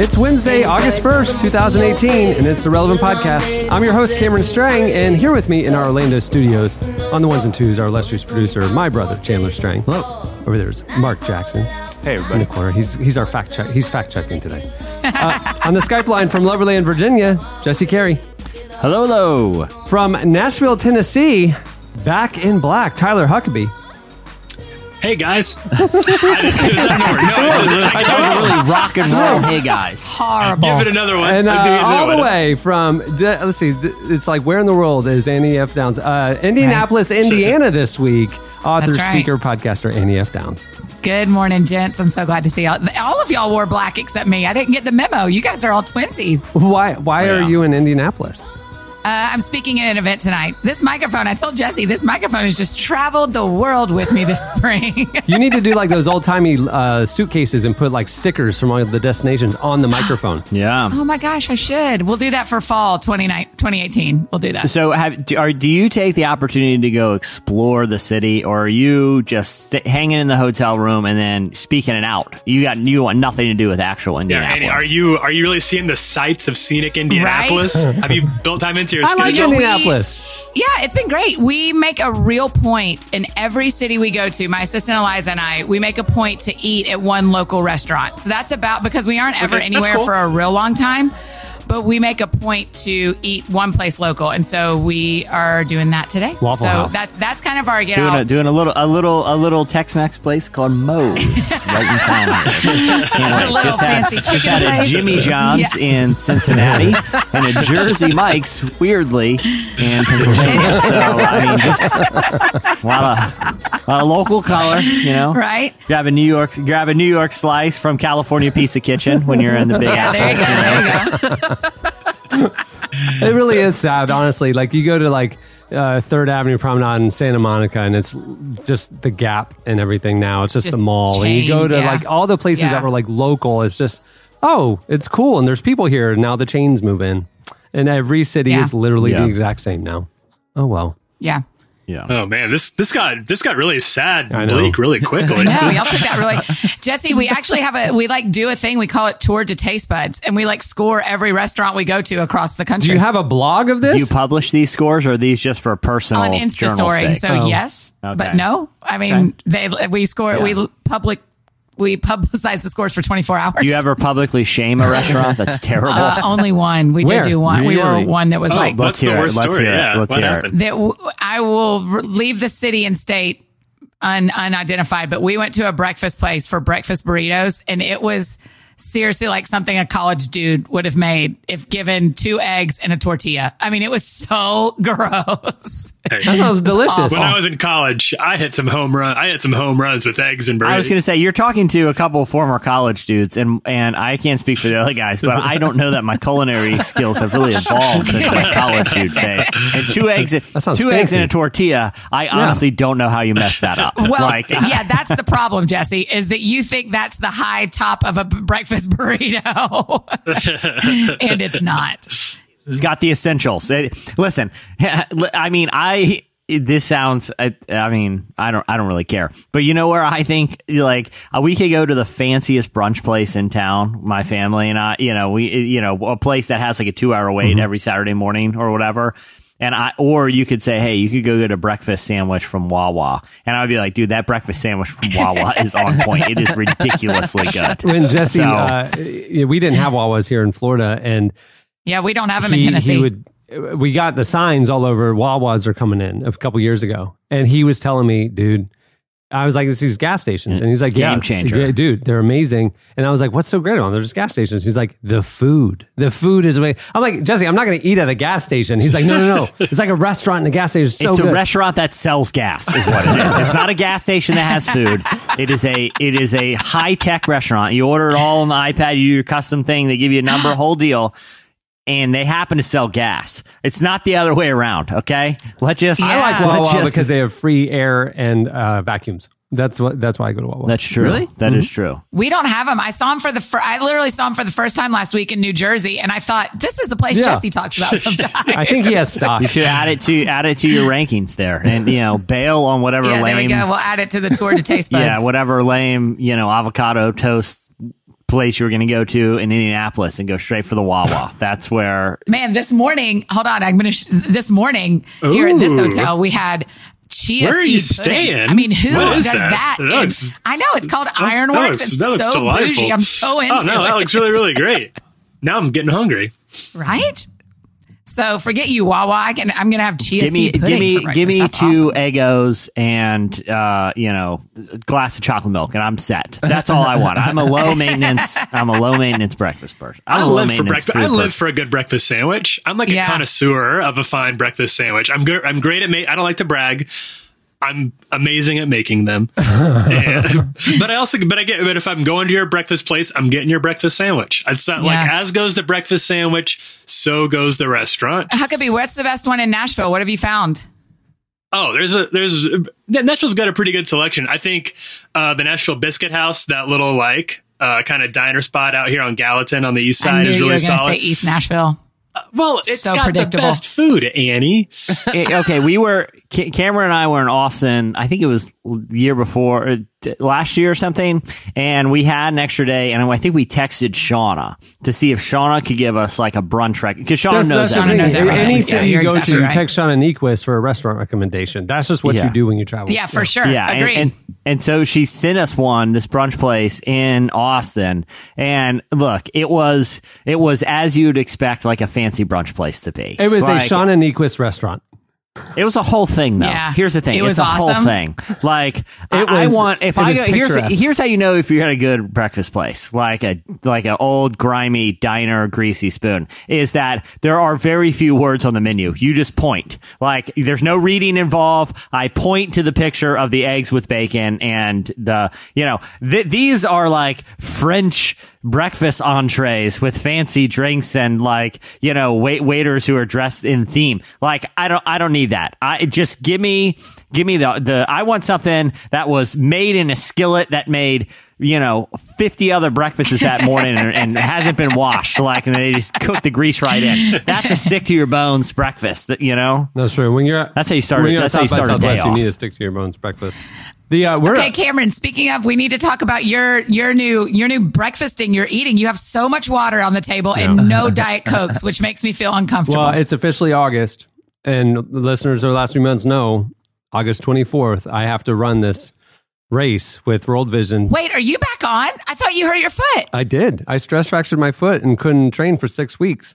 It's Wednesday, August 1st, 2018, and it's the Relevant Podcast. I'm your host, Cameron Strang, and here with me in our Orlando studios on the ones and twos, our illustrious producer, my brother, Chandler Strang. Hello. Over there's Mark Jackson. Hey, everybody. In the corner. He's, he's our fact check. He's fact checking today. Uh, on the Skype line from Loverland, Virginia, Jesse Carey. Hello, hello. From Nashville, Tennessee, back in black, Tyler Huckabee. Hey guys, I didn't do that more. No, it's a- I thought you were really rock and roll. Hey, guys. Horrible. give it another one. And uh, I'll give it another all the one. way from, the, let's see, th- it's like where in the world is Annie F. Downs? Uh, Indianapolis, Indiana this week. Author, right. speaker, podcaster Annie F. Downs. Good morning, gents. I'm so glad to see y'all. All of y'all wore black except me. I didn't get the memo. You guys are all twinsies. Why? Why Yeah. are you in Indianapolis? Uh, I'm speaking at an event tonight. This microphone, I told Jesse, this microphone has just traveled the world with me this spring. You need to do like those old timey uh, suitcases and put like stickers from all the destinations on the microphone. Yeah. oh my gosh, I should. We'll do that for fall 2018. We'll do that. So, have, do, are, do you take the opportunity to go explore the city, or are you just st- hanging in the hotel room and then speaking it out? You got you want nothing to do with actual Yeah, Indianapolis. Annie, are you are you really seeing the sights of scenic Indianapolis? Have you built time into your I like schedule? we- Indianapolis. Yeah, it's been great. We make a real point in every city we go to. My assistant Eliza and I, we make a point to eat at one local restaurant. So that's about because we aren't ever Okay, anywhere cool. for a real long time. But we make a point to eat one place local, and so we are doing that today. Waffle so House. that's that's kind of our get doing out. a, doing a little a little a little Tex-Mex place called Moe's right in town. Can't wait. A little just had, just had a. Jimmy John's Yeah. in Cincinnati and a Jersey Mike's weirdly in Pennsylvania. So I mean, just a lot of, lot of local color, you know. Right? Grab a New York, grab a New York slice from California Pizza Kitchen when you're in the Big Yeah, Apple. there you go. There you go. It really is sad, honestly. Like you go to like uh, Third Avenue Promenade in Santa Monica, and it's just the Gap and everything. Now it's just, Just the mall, and you go to yeah. like all the places Yeah. that were like local. It's just oh, it's cool, and there's people here. And now the chains move in, and every city Yeah. is literally Yeah. the exact same now. Oh well. Yeah. Yeah. Oh man, this this got this got really sad I and bleak really quickly. No, y'all took that really. Jesse, we actually have a we like do a thing. We call it tour to taste buds, and we like score every restaurant we go to across the country. Do you have a blog of this? Do you publish these scores, or are these just for personal on Insta journal story. sake? So Oh. yes, Okay. but no. I mean, they we score Yeah. we public we publicize the scores for 24 hours. Do you ever publicly shame a restaurant that's terrible? Uh, only one. We Where? did do one. We Really? were one that was Oh, like what's Let's the hear it. worst Let's story? hear it. Yeah, Let's what hear it. that. happened? w- I will re- leave the city and state un, unidentified, but we went to a breakfast place for breakfast burritos, and it was seriously like something a college dude would have made if given two eggs and a tortilla. I mean, it was so gross. Hey, That sounds delicious. when I was in college, I hit some home run. I hit some home runs with eggs and burgers. I was going to say you're talking to a couple former college dudes, and and I can't speak for the other guys, but I don't know that my culinary skills have really evolved since my college dude phase. And two eggs, sounds two eggs fancy. and a tortilla. I honestly don't know how you mess that up. Well, like, yeah, that's the problem, Jesse, is that you think that's the high top of a b- breakfast burrito. and it's not. It's got the essentials. It- listen, I mean, I this sounds. I, I mean, I don't. I don't really care. But you know where I think like uh, we could go to the fanciest brunch place in town. My family and I. You know, we. You know, a place that has like a two hour wait every Saturday morning or whatever. And I, or you could say, hey, you could go get a breakfast sandwich from Wawa, and I would be like, dude, that breakfast sandwich from Wawa is on point. It is ridiculously good. when Jesse, So- uh, we didn't have Wawas here in Florida, and Yeah, we don't have them in Tennessee. he would. We got the signs all over. Wawas are coming in a couple years ago, and he was telling me, dude. I was like, "It's these gas stations," and he's like, Game "Yeah, changer. yeah, dude, they're amazing." And I was like, "What's so great about them? They're just gas stations." He's like, "The food, the food is amazing." I'm like, "Jesse, I'm not going to eat at a gas station." He's like, "No, no, no, it's like a restaurant and a gas station. It's so it's good." a restaurant that sells gas, is what it is. It's not a gas station that has food. It is a it is a high tech restaurant. You order it all on the iPad. You do your custom thing. They give you a number, whole deal. And they happen to sell gas. It's not the other way around. Okay, let's just. I like Wawa just- because they have free air and uh, vacuums. That's what. That's why I go to Wawa. That's true. Really? That is Mm-hmm. true. We don't have them. I saw them for the. Fir- I literally saw them for the first time last week in New Jersey, and I thought this is the place Yeah. Jesse talks about sometimes. I think he has stock. You should add it to add it to your rankings there, and you know, bail on whatever yeah, lame. there we go. We'll add it to the tour to taste buds. Yeah, whatever lame, you know, avocado toast place you were going to go to in Indianapolis and go straight for the Wawa. That's where Man, this morning, hold on. I'm going to, sh- this morning here at this hotel, we had chia Where are you pudding. staying? I mean, who does that? that? That in- looks- I know it's called that Ironworks. looks, it's that looks so delightful. bougie. I'm so into it. Oh no, it. that looks really, really great. Now I'm getting hungry. right? So forget you, Wawa. I can, I'm going to have chia give me seed pudding give for me give me breakfast. two That's awesome. Eggos and uh, you know, a glass of chocolate milk, and I'm set. That's all I want. I'm a low maintenance. I'm a low maintenance breakfast person. I'm I a low live for maintenance breakfast. I live person. for a good breakfast sandwich. I'm like Yeah. a connoisseur of a fine breakfast sandwich. I'm good. I'm great at. Ma- I don't like to brag. I'm amazing at making them. And- but I also, but I get, but if I'm going to your breakfast place, I'm getting your breakfast sandwich. It's not like as goes the breakfast sandwich, so goes the restaurant. Huckabee, what's the best one in Nashville? What have you found? Oh, there's a there's Nashville's got a pretty good selection. I think uh, the Nashville Biscuit House, that little like uh, kind of diner spot out here on Gallatin on the east I side, knew is you really were going to solid. say East Nashville. well, it's So got predictable. the best food, Annie. Eh, okay, we were Ca- Cameron and I were in Austin. I think it was the year before, uh, t- last year or something, and we had an extra day, and I think we texted Shauna to see if Shauna could give us like a brunch rec because Shauna That's, knows that's the Shauna knows everything. Any Yeah, city you're you go exactly to, you right. text Shauna Niequist for a restaurant recommendation. That's just what Yeah. you do when you travel. Yeah, for sure. Yeah, and, and and so she sent us one this brunch place in Austin, and look, it was it was as you'd expect like a fancy brunch place to be. It was Like, a Shauna Niequist restaurant. It was a whole thing, though. Yeah. Here's the thing: It it's was a whole thing. Like I, It I was- want if I go, here's here's how you know if you're at a good breakfast place, like a like an old grimy diner greasy spoon, is that there are very few words on the menu. You just point. Like there's no reading involved. I point to the picture of the eggs with bacon and the you know th- these are like French breakfast entrees with fancy drinks and like you know wait waiters who are dressed in theme like i don't i don't need that i just give me give me the the i want something that was made in a skillet that made you know 50 other breakfasts that morning and, and hasn't been washed like and they just cook the grease right in that's a stick to your bones breakfast that you know That's true. When you're at, That's how you start- When you're that's how you start a day Southwest, you need to stick to your bones breakfast. The uh, we're Okay, Cameron. Speaking of, we need to talk about your your new your new breakfasting you're eating. You have so much water on the table and no diet cokes, which makes me feel uncomfortable. well, it's officially August, and the listeners of the last few months know August 24th. I have to run this race with World Vision. Wait, are you back on? I thought you hurt your foot. I did. I stress fractured my foot and couldn't train for six weeks.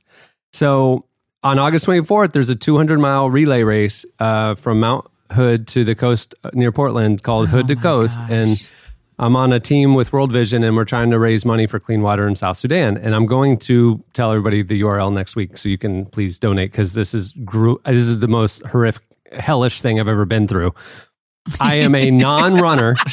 So on August 24th, there's a 200 mile relay race uh, from Mount Hood to the coast near Portland called Hood to Coast. And I'm on a team with World Vision and we're trying to raise money for clean water in South Sudan. And I'm going to tell everybody the URL next week so you can please donate because this is gru- this is the most horrific, hellish thing I've ever been through. I am a non-runner.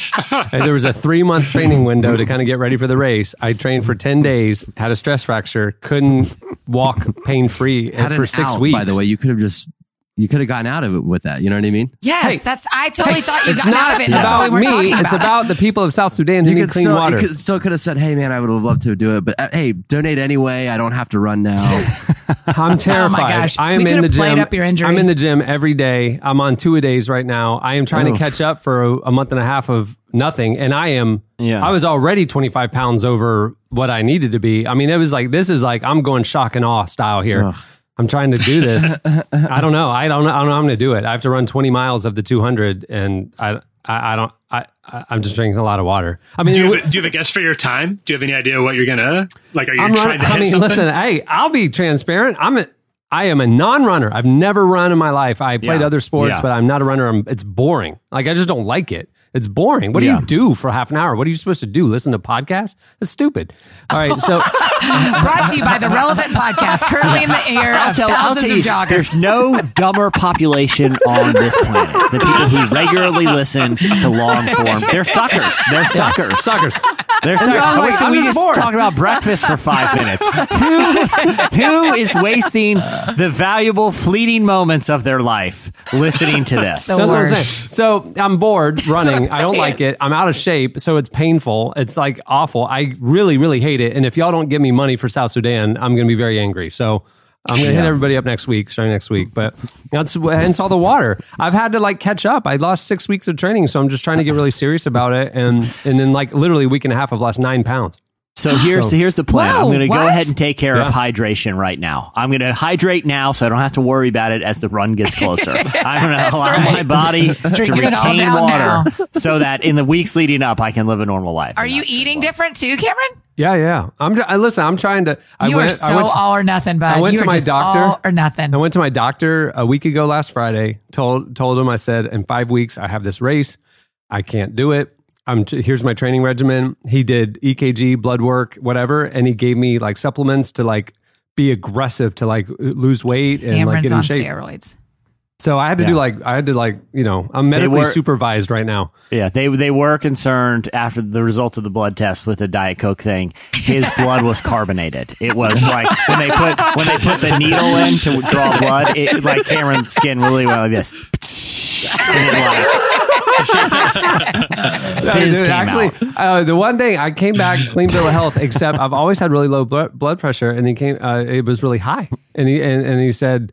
There was a three-month training window to kind of get ready for the race. I trained for ten days, had a stress fracture, couldn't walk pain-free for six out, weeks. By the way, you could have just you could have gotten out of it with that. You know what I mean? Yes, Hey, that's. I totally thought you got out of it. That's about we were me. talking it's about. about the people of South Sudan who You need could clean still, water. You could, still could have said, "Hey, man, I would have loved to do it, but uh, hey, donate anyway. I don't have to run now." I'm terrified. Oh my gosh. I am We in the gym. up your injury. I'm in the gym every day. I'm on two a days right now. I am trying Oof. to catch up for a, a month and a half of nothing, and I am. Yeah. I was already 25 pounds over what I needed to be. I mean, it was like this is like I'm going shock and awe style here. I'm trying to do this. I don't know. I don't know. I don't know. I'm going to do it. I have to run 20 miles of the 200, and I. I, I don't. I, I. I'm just drinking a lot of water. I mean, Do you, have, do you have a guess for your time? Do you have any idea what you're gonna like? Are you I'm trying running. to hit I mean, something? listen. Hey, I'll be transparent. I'm a. I am a non-runner. I've never run in my life. I played Yeah. other sports, Yeah. but I'm not a runner. I'm, it's boring. Like I just don't like it. It's boring. What do Yeah. you do for half an hour? What are you supposed to do? Listen to podcasts? That's stupid. All right, so Brought to you by the Relevant Podcast, currently in the air of thousands of joggers. There's no dumber population on this planet. The people who regularly listen to long form. They're suckers. They're suckers. suckers. There's And so some- I'm like, I wish we just just bored. talked about breakfast for five minutes. who, who is wasting the valuable, fleeting moments of their life listening to this? That's what I'm So I'm bored running. I don't like it. I'm out of shape, so it's painful. It's like awful. I really, really hate it. And if y'all don't give me money for South Sudan, I'm going to be very angry. So I'm going to hit everybody up next week, starting next week. But that's hence all the water. I've had to like catch up. I lost six weeks of training, so I'm just trying to get really serious about it. And and then like literally a week and a half, I've lost nine pounds. So here's So- here's the plan. Whoa, I'm going to go ahead and take care of hydration right now. I'm going to hydrate now, so I don't have to worry about it as the run gets closer. I'm going to That's allow right. my body to Drinking it all retain water, so that in the weeks leading up, I can live a normal life. Are you eating water. different too, Cameron? Yeah, yeah. I'm. I, listen. I'm trying to. I You went. are so I went to, all or nothing, bud. I went you to are my just doctor. all or nothing. I went to my doctor a week ago last Friday. Told told him I said in five weeks I have this race. I can't do it. I'm t- here's my training regimen. He did EKG, blood work, whatever, and he gave me like supplements to like be aggressive to like lose weight and like Cameron's get in on shape. steroids. So I had to do like I had to like you know I'm medically were- supervised right now. Yeah, they they were concerned after the results of the blood test with the Diet Coke thing. His blood was carbonated. It was like when they put when they put the needle in to draw blood. It like Cameron's skin really went like this. And fizz came actually, out. uh, the one thing I came back clean bill of health, except I've always had really low blood, blood pressure, and he came, uh, it was really high, and he and, and he said,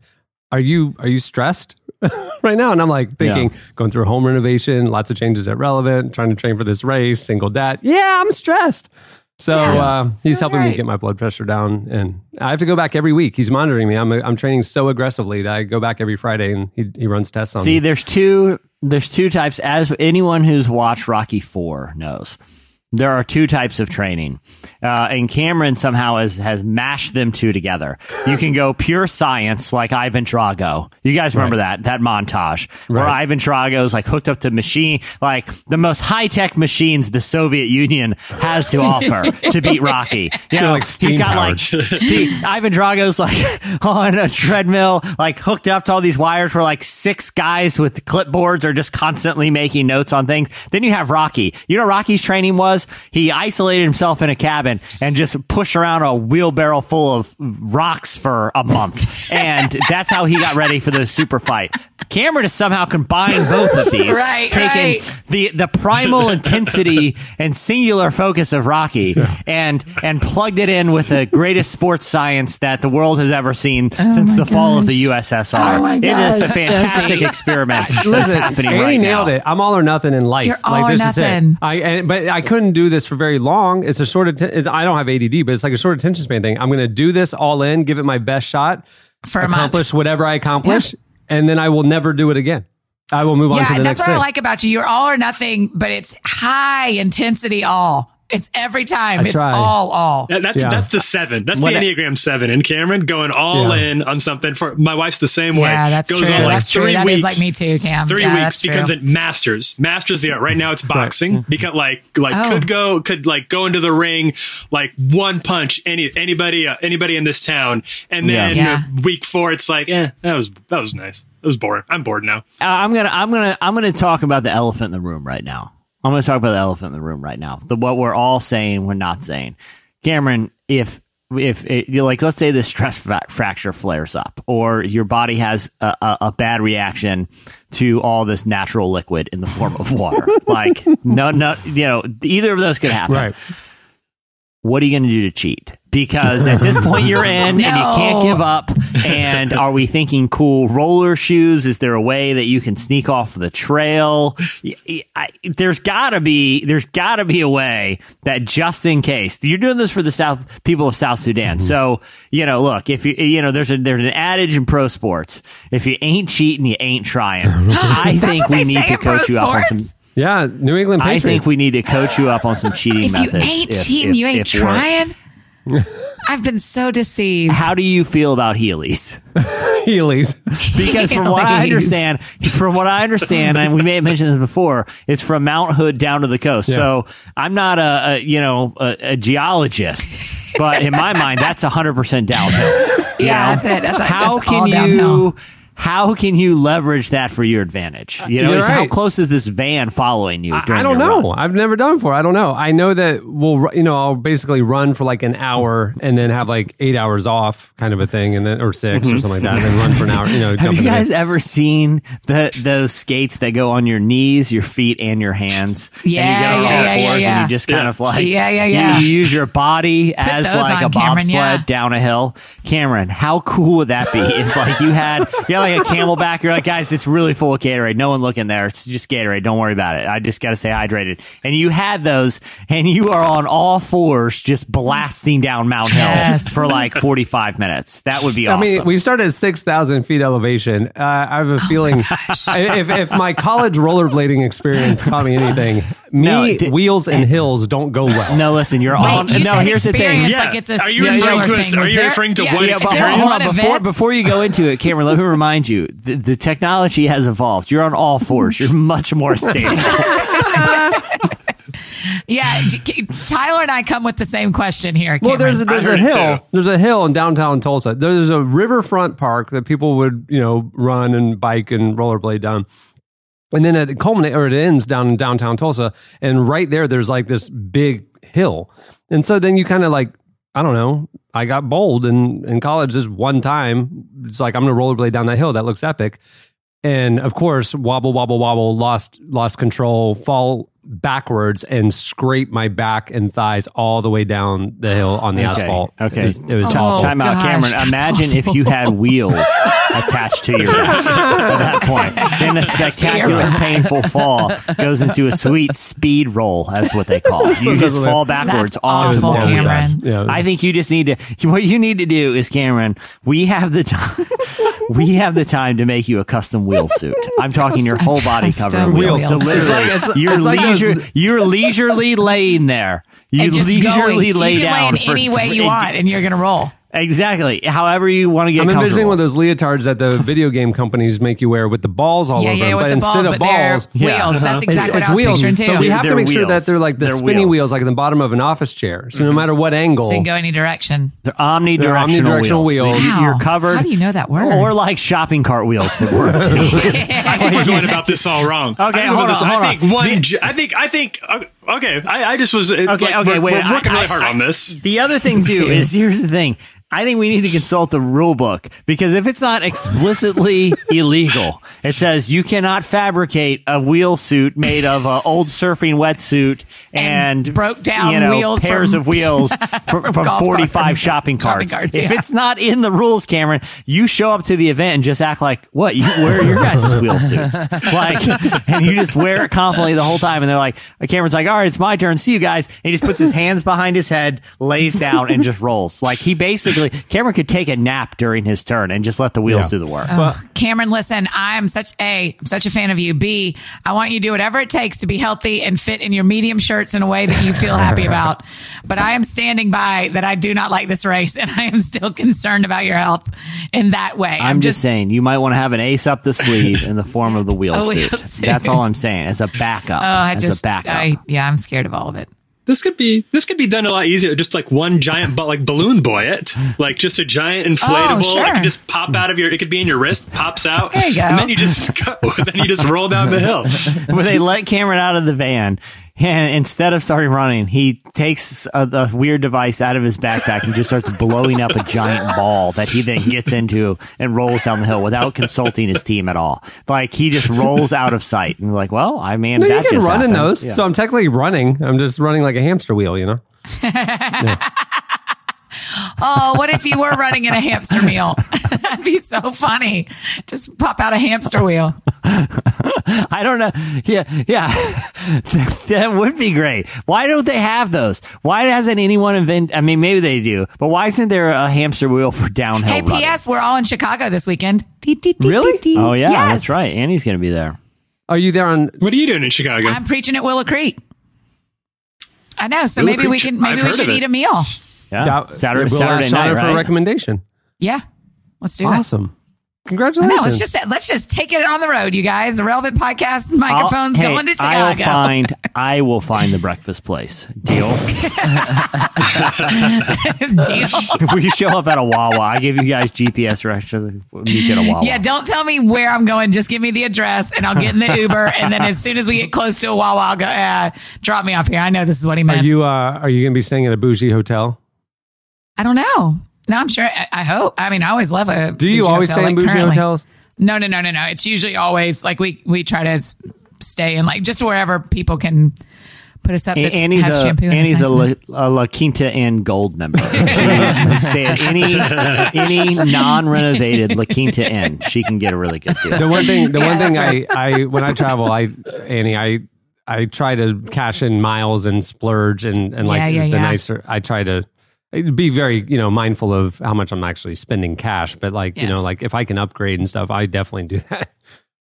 "Are you are you stressed right now?" And I'm like thinking, going through a home renovation, lots of changes at relevant, trying to train for this race, single dad. Yeah, I'm stressed. So uh, he's That's helping me get my blood pressure down, and I have to go back every week. He's monitoring me. I'm I'm training so aggressively that I go back every Friday, and he he runs tests on See, me. there's two there's two types as anyone who's watched Rocky 4 knows. There are two types of training. Uh, and Cameron somehow has, has mashed them two together. You can go pure science like Ivan Drago. You guys remember that, that montage where Right. Ivan Drago's like hooked up to machine, like the most high tech machines the Soviet Union has to offer to beat Rocky. You know, like he's got like, he, Ivan Drago's like on a treadmill, like hooked up to all these wires where like six guys with clipboards are just constantly making notes on things. Then you have Rocky. You know, Rocky's training was he isolated himself in a cabin and just pushed around a wheelbarrow full of rocks for a month. and that's how he got ready for the super fight. Cameron has somehow combined both of these, Right, taking right. the the primal intensity and singular focus of Rocky and and plugged it in with the greatest sports science that the world has ever seen oh since the fall of the USSR. Oh my it is a fantastic Jesse. experiment that's Listen, happening Andy right nailed now. it. I'm all or nothing in life. You're all like or this is it. I and, but I couldn't do this for very long. It's a short. it's- I don't have ADD, but it's like a short attention span thing. I'm going to do this all in, give it my best shot, For accomplish whatever I accomplish, and then I will never do it again. I will move on Yeah, to the next thing. that's what I like about you. You're all or nothing, but it's high intensity all. It's every time. I it's try. all, all. That- that's Yeah. that's the seven. That's When the I- Enneagram seven. And Cameron going all Yeah. in on something. For my wife's the same way. Yeah, that's Goes true. on like that's true. three That is weeks. like me too, Cam. Three yeah, weeks that's true. becomes a masters. Masters the art. Right now it's boxing. Because like like Oh. could go could like go into the ring like one punch any anybody uh, anybody in this town. And then Yeah. uh, week four it's like eh that was that was nice. It was boring. I'm bored now. Uh, I'm gonna I'm gonna I'm gonna talk about the elephant in the room right now. I'm gonna talk about the elephant in the room right now. The what we're all saying, we're not saying. Cameron, if if it, you like let's say the stress fra- fracture flares up, or your body has a, a, a bad reaction to all this natural liquid in the form of water, like no no you know either of those could happen. right. What are you going to do to cheat? Because at this point you're in and you can't give up. And are we thinking cool roller shoes? Is there a way that you can sneak off the trail? Y- y- I- there's gotta be, there's gotta be a way that just in case you're doing this for the South people of South Sudan. Mm-hmm. So, you know, look, if you, you know, there's a, there's an adage in pro sports. If you ain't cheating, you ain't trying. I think we need to coach you up on some, sports? Yeah, New England I think we need to coach you up on some cheating If you methods. ain't if- cheating, if- you ain't trying. I've been so deceived. How do you feel about Heelys? Heelys. Because from what I understand, from what I understand, and we may have mentioned this before, it's from Mount Hood down to the coast. Yeah. So I'm not a, a you know a, a geologist, but in my mind, that's hundred percent downhill. you Yeah, know? that's it. That's- how that's all can you? downhill. How can you leverage that for your advantage? You know, You're how close is this van following you? I, during I don't know. run? I've never done it before. I don't know. I know that we'll, you know, I'll basically run for like an hour and then have like eight hours off, kind of a thing, and then or 6 or something like that, and then run for an hour. You know, Mm-hmm. Have jump you in the- guys ever seen the those skates that go on your knees, your feet, and your hands? and you Yeah, get on yeah, all yeah, yeah, fours yeah. And you just kind Yeah. of like Yeah, yeah, you- yeah. You, use your body as like a on, Cameron, bobsled yeah. down a hill. Cameron, how cool would that be if like you had you had like a camelback? You're like, guys, it's really full of Gatorade. No one looking there. It's just Gatorade. Don't worry about it. I just got to stay hydrated. And you had those, and you are on all fours, just blasting down Mount Hill Yes. for like 45 minutes. That would be awesome. I awesome. mean, we started at 6,000 feet elevation. Uh, I have a Oh feeling if, if my college rollerblading experience taught me anything, me, No, it wheels and eh, hills don't go well. no, listen, you're Wait, on. you no, here's the thing. experience, Yeah. Like it's a Are you yeah, referring to a- are you referring to yeah, one yeah, but hold, hold on, before, event- before you go into it, Cameron, let me remind you the, the technology has evolved. You're on all fours. You're much more stable. Yeah, Tyler and I come with the same question here. Well, there's a, there's I a heard it hill. There's a hill in downtown Tulsa. There's a riverfront park that people would you know run and bike and rollerblade down. And then it culminates or it ends down in downtown Tulsa, and right there, there's like this big hill. And so then you kind of like, I don't know. I got bold in in college this one time. It's like I'm gonna rollerblade down that hill. That looks epic. And of course, wobble, wobble, wobble, lost lost control, fall backwards, and scrape my back and thighs all the way down the hill on the Okay, asphalt. okay. it was, it was Oh, awful. Time out, gosh, Cameron. that's Imagine if you had wheels attached to your wrist at that point. Then a spectacular, painful fall goes into a sweet speed roll. That's what they call it. You just fall backwards That's on the awful, wheels. Cameron. Yeah. I think you just need to. What you need to do is, Cameron. We have the time. We have the time to make you a custom wheel suit. I'm talking your whole body Custom covered in wheels. wheel So suit. literally, It's like- you're it's like those- you're leisurely laying there. You leisurely going. lay you can down lay in for- any way for- you want, and you're gonna roll. Exactly. However you want to get it. I'm envisioning comfortable. one of those leotards that the video game companies make you wear with the balls all Yeah, over yeah, them, with but the instead balls, of but they're balls, Yeah. wheels. That's exactly it's, what it's I was wheels. picturing too. But we have They're to make sure that they're like the They're spinny wheels. wheels. like in the bottom of an office chair. So no matter what angle, so you can go any direction. They're omnidirectional, They're omnidirectional wheels. wheels. You- Wow. You're covered. How do you know that word? Or like shopping cart wheels would work too. I think we're going about this all wrong. Okay, I think hold this- on, hold I on. think one. j- I think. I think. uh, Okay, I, I just was. Okay, Okay, okay, we're, wait. We're working I- really I- hard I- on this. The other thing too is here's the thing. I think we need to consult the rule book because if it's not explicitly illegal, it says you cannot fabricate a wheel suit made of an old surfing wetsuit and, And broke down you know, wheels pairs from- of wheels from, from golf 45 cart- shopping shopping carts. carts, if it's not in the rules, Cameron, you show up to the event and just act like what? You wear your guys' wheel suits, like, and you just wear it confidently the whole time. And they're like, Cameron's like, all right, it's my turn. See you guys. And he just puts his hands behind his head, lays down, and just rolls. Like he basically, Cameron could take a nap during his turn and just let the wheels Yeah. do the work. Well, Cameron, listen, I'm such a I'm such a fan of you. B, I want you to do whatever it takes to be healthy and fit in your medium shirts in a way that you feel happy about. But I am standing by that I do not like this race and I am still concerned about your health in that way. I'm, just, saying, you might want to have an ace up the sleeve in the form of the wheel, A wheel suit. suit. That's all I'm saying. As a backup. Oh, I as just a backup. I yeah, I'm scared of all of it. This could be. This could be done a lot easier. Just like one giant, but like balloon boy it, like just a giant oh, inflatable. Oh, sure. It could just pop out of your. It could be in your wrist, pops out. There you go. And then you just go. then you just roll down the hill. where they let Cameron out of the van. And instead of starting running, he takes a, a weird device out of his backpack and just starts blowing up a giant ball that he then gets into and rolls down the hill without consulting his team at all. Like he just rolls out of sight. And we're like, well, I mean, no, you can just run in those. Yeah. So I'm technically running. I'm just running like a hamster wheel, you know. Oh, what if you were running in a hamster wheel? That'd be so funny. Just pop out a hamster wheel. I don't know. Yeah, yeah, that would be great. Why don't they have those? Why hasn't anyone invent? I mean, maybe they do, but why isn't there a hamster wheel for downhill? Hey, running? P.S. We're all in Chicago this weekend. Really? Oh yeah, Yes. that's right. Annie's going to be there. Are you there on? What are you doing in Chicago? I'm preaching at Willow Creek. I know. So Willow maybe we can. Maybe I've we should eat a meal. Yeah, Dow- Saturday, we'll Saturday night, right? for a recommendation. Yeah. Let's do it. Awesome. Congratulations. No, let's just let's just take it on the road, you guys. The relevant podcast microphones I'll- hey, going to I'll Chicago. find I will find the breakfast place. Deal. Deal. if we show up at a Wawa, I give you guys GPS directions. We'll meet you at a Wawa. Yeah, don't tell me where I'm going. Just give me the address, and I'll get in the Uber. and then as soon as we get close to a Wawa, I'll go. Uh, drop me off here. I know this is what he Are meant. you uh, are you going to be staying at a bougie hotel? I don't know. No, I'm sure. I, I hope. I mean, I always love a. Do you bougie always hotel, stay in like bougie currently. hotels? No, no, no, no, no. It's usually always like we we try to s- stay in like just wherever people can put us up. A- That Annie's has a shampoo. and Annie's it's a, La, a La Quinta Inn Gold member. She can stay at any any non-renovated La Quinta Inn. She can get a really good deal. The one thing, the Yeah, one thing that's I, I, when I travel, I, Annie, I, I try to cash in miles and splurge and, and like Yeah, yeah, the yeah. nicer, I try to be very, you know, mindful of how much I'm actually spending cash. But like, you know, like if I can upgrade and stuff, I definitely do that.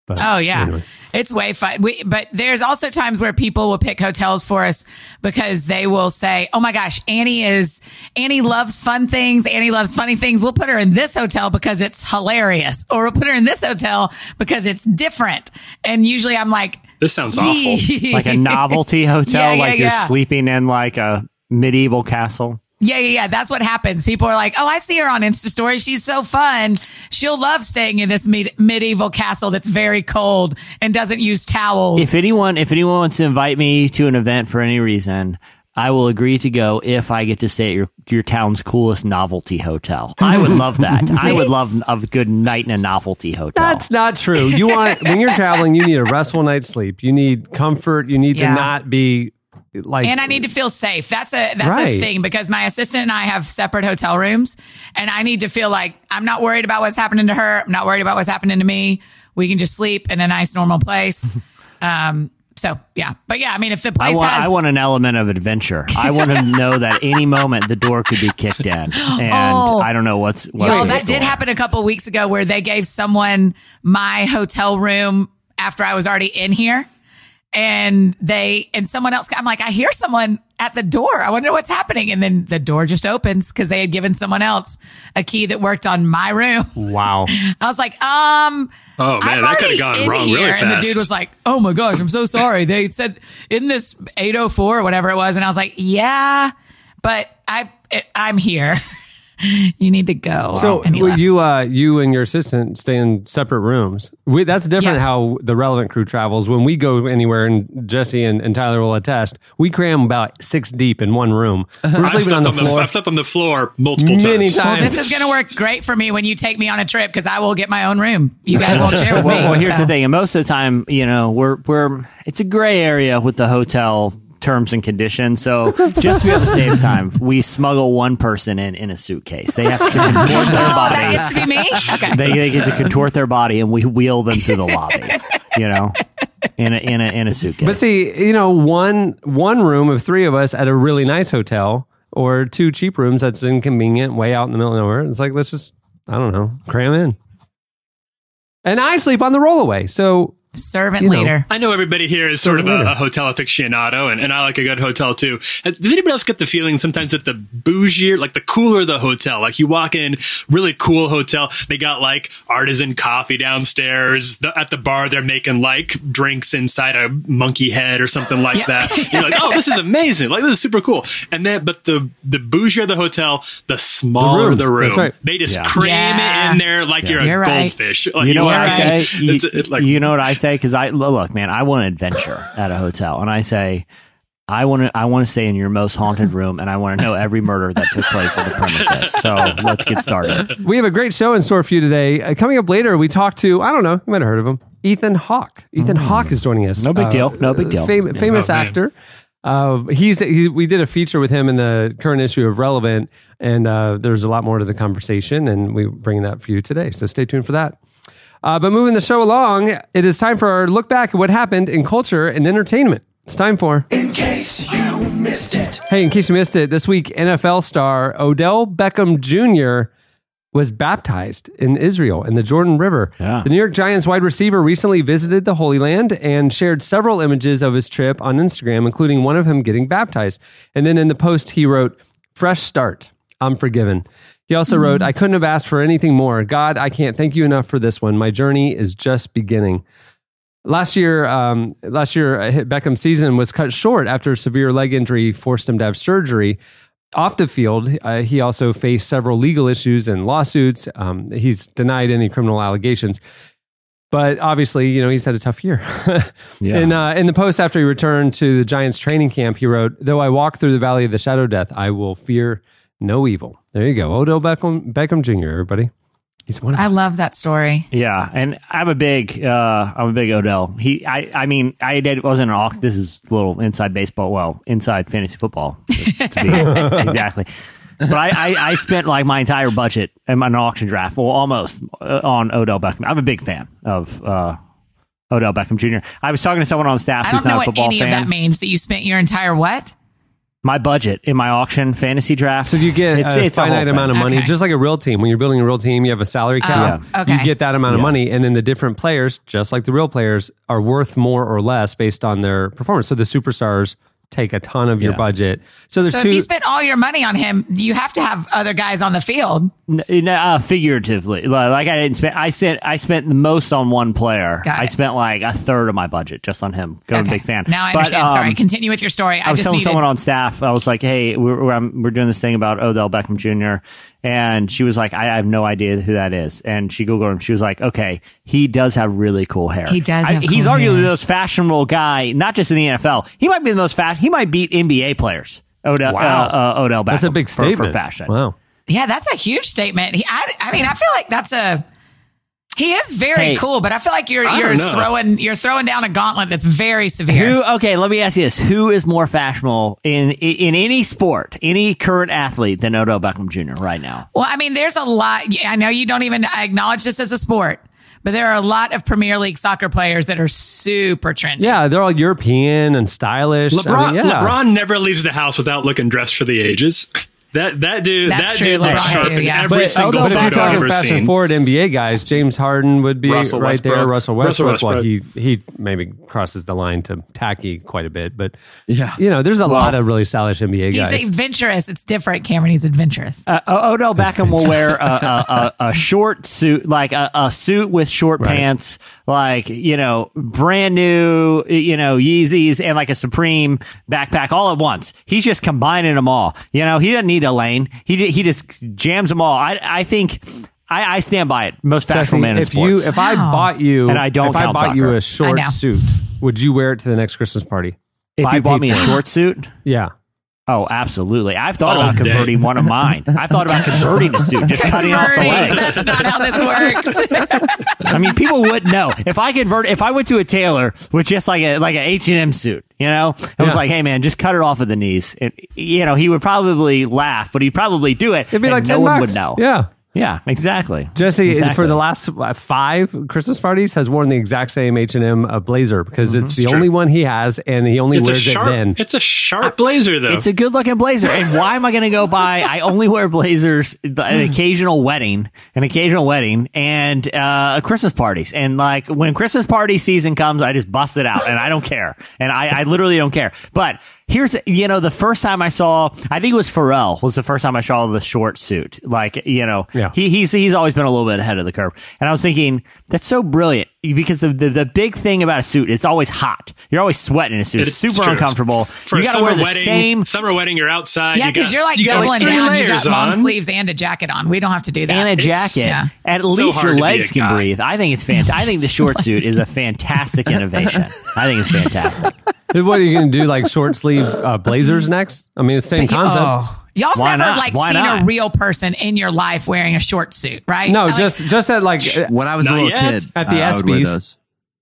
But Oh yeah, anyway. it's way fun. We, but there's also times where people will pick hotels for us because they will say, "Oh my gosh, Annie is Annie loves fun things. Annie loves funny things. We'll put her in this hotel because it's hilarious, or we'll put her in this hotel because it's different." And usually, I'm like, This sounds awful. Like a novelty hotel, Yeah, yeah, like you're yeah. sleeping in like a medieval castle. Yeah, yeah, yeah. That's what happens. People are like, "Oh, I see her on Insta story. She's so fun. She'll love staying in this med- medieval castle that's very cold and doesn't use towels." If anyone if anyone wants to invite me to an event for any reason, I will agree to go if I get to stay at your your town's coolest novelty hotel. I would love that. I would love a good night in a novelty hotel. That's not true. You want when you're traveling, you need a restful night's sleep. You need comfort. You need Yeah. to not be like and I need to feel safe. That's a that's a thing because my assistant and I have separate hotel rooms, and I need to feel like I'm not worried about what's happening to her. I'm not worried about what's happening to me. We can just sleep in a nice normal place. um. So yeah, but yeah, I mean, if the I place want, has, I want an element of adventure. I want to know that any moment the door could be kicked in, and Oh. I don't know what's what's that store. did happen a couple weeks ago where they gave someone my hotel room after I was already in here. And they, and someone else, I'm like, I hear someone at the door. I wonder what's happening. And then the door just opens because they had given someone else a key that worked on my room. wow. I was like, um, Oh man, I'm that could already have gone wrong here. really fast. And the dude was like, oh my gosh, I'm so sorry. They said in this 804 or whatever it was. And I was like, yeah, but I, it, I'm here. you need to go. So well, you, uh, you and your assistant stay in separate rooms. We, that's different Yeah. how the relevant crew travels. When we go anywhere, and Jesse and, and Tyler will attest, we cram about six deep in one room. We're I've sleeping slept on the floor. I've slept on the floor multiple Many times. times. Well, this is going to work great for me when you take me on a trip because I will get my own room. You guys won't share with me. Well, well, here's so. the thing. And most of the time, you know, we're we're it's a gray area with the hotel terms and conditions. So just to be able to save time, we smuggle one person in in a suitcase. They have to contort their Oh, that gets to be me? Okay. They, they get to contort their body, and we wheel them through the lobby. You know, in a in a in a suitcase. But see, you know, one one room of three of us at a really nice hotel, or two cheap rooms that's inconvenient, way out in the middle of nowhere. It's like let's just, I don't know, cram in. And I sleep on the rollaway, so Servant You know. leader. I know everybody here is sort of a, a hotel aficionado, and, and I like a good hotel too. Uh, Does anybody else get the feeling sometimes that the bougier, like the cooler the hotel, like you walk in, really cool hotel, they got like artisan coffee downstairs. The, at the bar, they're making like drinks inside a monkey head or something like Yeah. that. You're like, oh, this is amazing! Like this is super cool. And then, but the the bougier the hotel, the smaller rooms. the, room. Right. They just Yeah. cram Yeah. it in there like you're a You're right. goldfish. Like, you know what I say? You, it's- it's like- you know what I say? Because I look, man, I want an adventure at a hotel, and I say. I want to. I want to stay in your most haunted room, and I want to know every murder that took place on the premises. So let's get started. we have a great show in store for you today. Uh, coming up later, we talk to I don't know, you might have heard of him, Ethan Hawke. Ethan Hawke is joining us. Mm. No big Uh, deal. No big deal. fam- famous Oh, actor. Uh, he's he, we did a feature with him in the current issue of Relevant, and uh, there's a lot more to the conversation, and we bring that for you today. So stay tuned for that. Uh, but moving the show along, it is time for our look back at what happened in culture and entertainment. It's time for. In case you missed it. Hey, in case you missed it, this week NFL star Odell Beckham Jr. was baptized in Israel in the Jordan River. Yeah. The New York Giants wide receiver recently visited the Holy Land and shared several images of his trip on Instagram, including one of him getting baptized. And then in the post, he wrote, Fresh start. I'm forgiven. He also wrote, I couldn't have asked for anything more. God, I can't thank you enough for this one. My journey is just beginning. Last year, um, last year, uh, Beckham's season was cut short after a severe leg injury forced him to have surgery. Off the field, uh, he also faced several legal issues and lawsuits. Um, he's denied any criminal allegations. But obviously, you know, he's had a tough year. Yeah. And uh, in the post after he returned to the Giants training camp, he wrote, Though I walk through the valley of the shadow of death, I will fear no evil. There you go. Odell Beckham, Beckham Jr., everybody. He's one of I love that story. Yeah, and I'm a big, uh, I'm a big Odell. He, I, I mean, I did wasn't an auction. This is a little inside baseball, well, inside fantasy football, to, to be exactly. But I, I, I spent like my entire budget in an auction draft, well, almost uh, on Odell Beckham. I'm a big fan of uh, Odell Beckham Jr. I was talking to someone on staff I who's don't know not a what football any of that means. That you spent your entire what? My budget in my auction fantasy draft. So you get it's, a it's a finite amount of money, Okay. just like a real team. When you're building a real team, you have a salary cap. Oh, okay. You get that amount of Yeah. money, and then the different players, just like the real players, are worth more or less based on their performance. So the superstars take a ton of your Yeah. budget. So there's So two. if you spent all your money on him, you have to have other guys on the field. N- uh, figuratively, like I didn't spend. I spent. I spent the most on one player. Got I it. spent like a third of my budget just on him. I'm a Okay. big fan. Now I But, understand. Sorry, um, continue with your story. I, I was just telling needed. someone on staff. I was like, "Hey, we're we're, we're doing this thing about Odell Beckham Jr." And she was like, "I have no idea who that is." And she googled him. She was like, "Okay, he does have really cool hair. He does I- have he's cool arguably the most fashionable guy, not just in the NFL. He might be the most fast. He might beat NBA players. Odell, Wow. uh, uh, Odell Beckham. that's a big for- statement for, fashion. Wow. yeah, that's a huge statement. He, I, I mean, I feel like that's a. He is very Hey. cool, but I feel like you're you're throwing you're throwing down a gauntlet that's very severe. Who? Okay, let me ask you this: Who is more fashionable in in any sport, any current athlete than Odell Beckham Jr. right now? Well, I mean, there's a lot. I know you don't even acknowledge this as a sport, but there are a lot of Premier League soccer players that are super trendy. Yeah, they're all European and stylish. I LeBron, mean, yeah. LeBron never leaves the house without looking dressed for the ages. That that dude, That's that true, dude looks sharp too, in yeah. every But, single but if you're photo I've talking ever fast and forward NBA guys, James Harden would be Russell right there. Westbrook. Russell Russell Westbrook. Well, he he maybe crosses the line to tacky quite a bit, but Yeah. you know, there's a lot of really stylish NBA guys. He's adventurous. It's different, Cameron. He's adventurous. Uh, Odell Beckham will wear a, a, a, a short suit, like a, a suit with short pants, like you know, brand new, you know, Yeezys and like a Supreme backpack all at once. He's just combining them all. You know, he doesn't need a lane. He he just jams them all. I I think. I, I stand by it. Most Jesse, fashionable man in if sports. you if I Wow. bought you And I don't if I count bought you a short suit, would you wear it to the next Christmas party? if I you bought me a short suit, Yeah. Oh, absolutely. I've thought All about day. converting one of mine. I've thought about converting a suit, just cutting off the legs. That's not how this works. I mean, people wouldn't know if I convert. If I went to a tailor with just like a like an H and M suit, you know, I was like, "Hey, man, just cut it off at the knees." And, you know, he would probably laugh, but he'd probably do it. It'd be and like no 10 one bucks. would know. Yeah. Yeah, exactly. Jesse, Exactly. for the last five Christmas parties, has worn the exact same H and M uh, blazer because it's the It's only true. one he has, and he only It's wears sharp. it then. It's a sharp blazer, though. It's a good looking blazer. And why am I going to go buy? I only wear blazers an occasional wedding, an occasional wedding, and uh, Christmas parties. And like when Christmas party season comes, I just bust it out, and I don't care. And I, I literally don't care. But here's, you know, the first time I saw, I think it was Pharrell was the first time I saw the short suit. Like, you know, Yeah. he, he's he's always been a little bit ahead of the curve. And I was thinking that's so brilliant because the the, the big thing about a suit, it's always hot. You're always sweating in a suit. It's super true. uncomfortable. For you got to wear the wedding, same summer wedding. You're outside. yeah, because got- you're like you got doubling three down. You got layers long on. sleeves and a jacket on. We don't have to do that. and a jacket. Yeah. At so least your legs can breathe. I think it's fantastic. I think the short suit is a fantastic innovation. I think it's fantastic. what are you going to do? Like short sleeve uh, blazers next? I mean, it's the same But concept. oh. Y'all have Why never not? like Why seen not? a real person in your life wearing a short suit, right? No, Like, just just at like When I was a Not little yet. kid, At the I would wear ESPYs. those.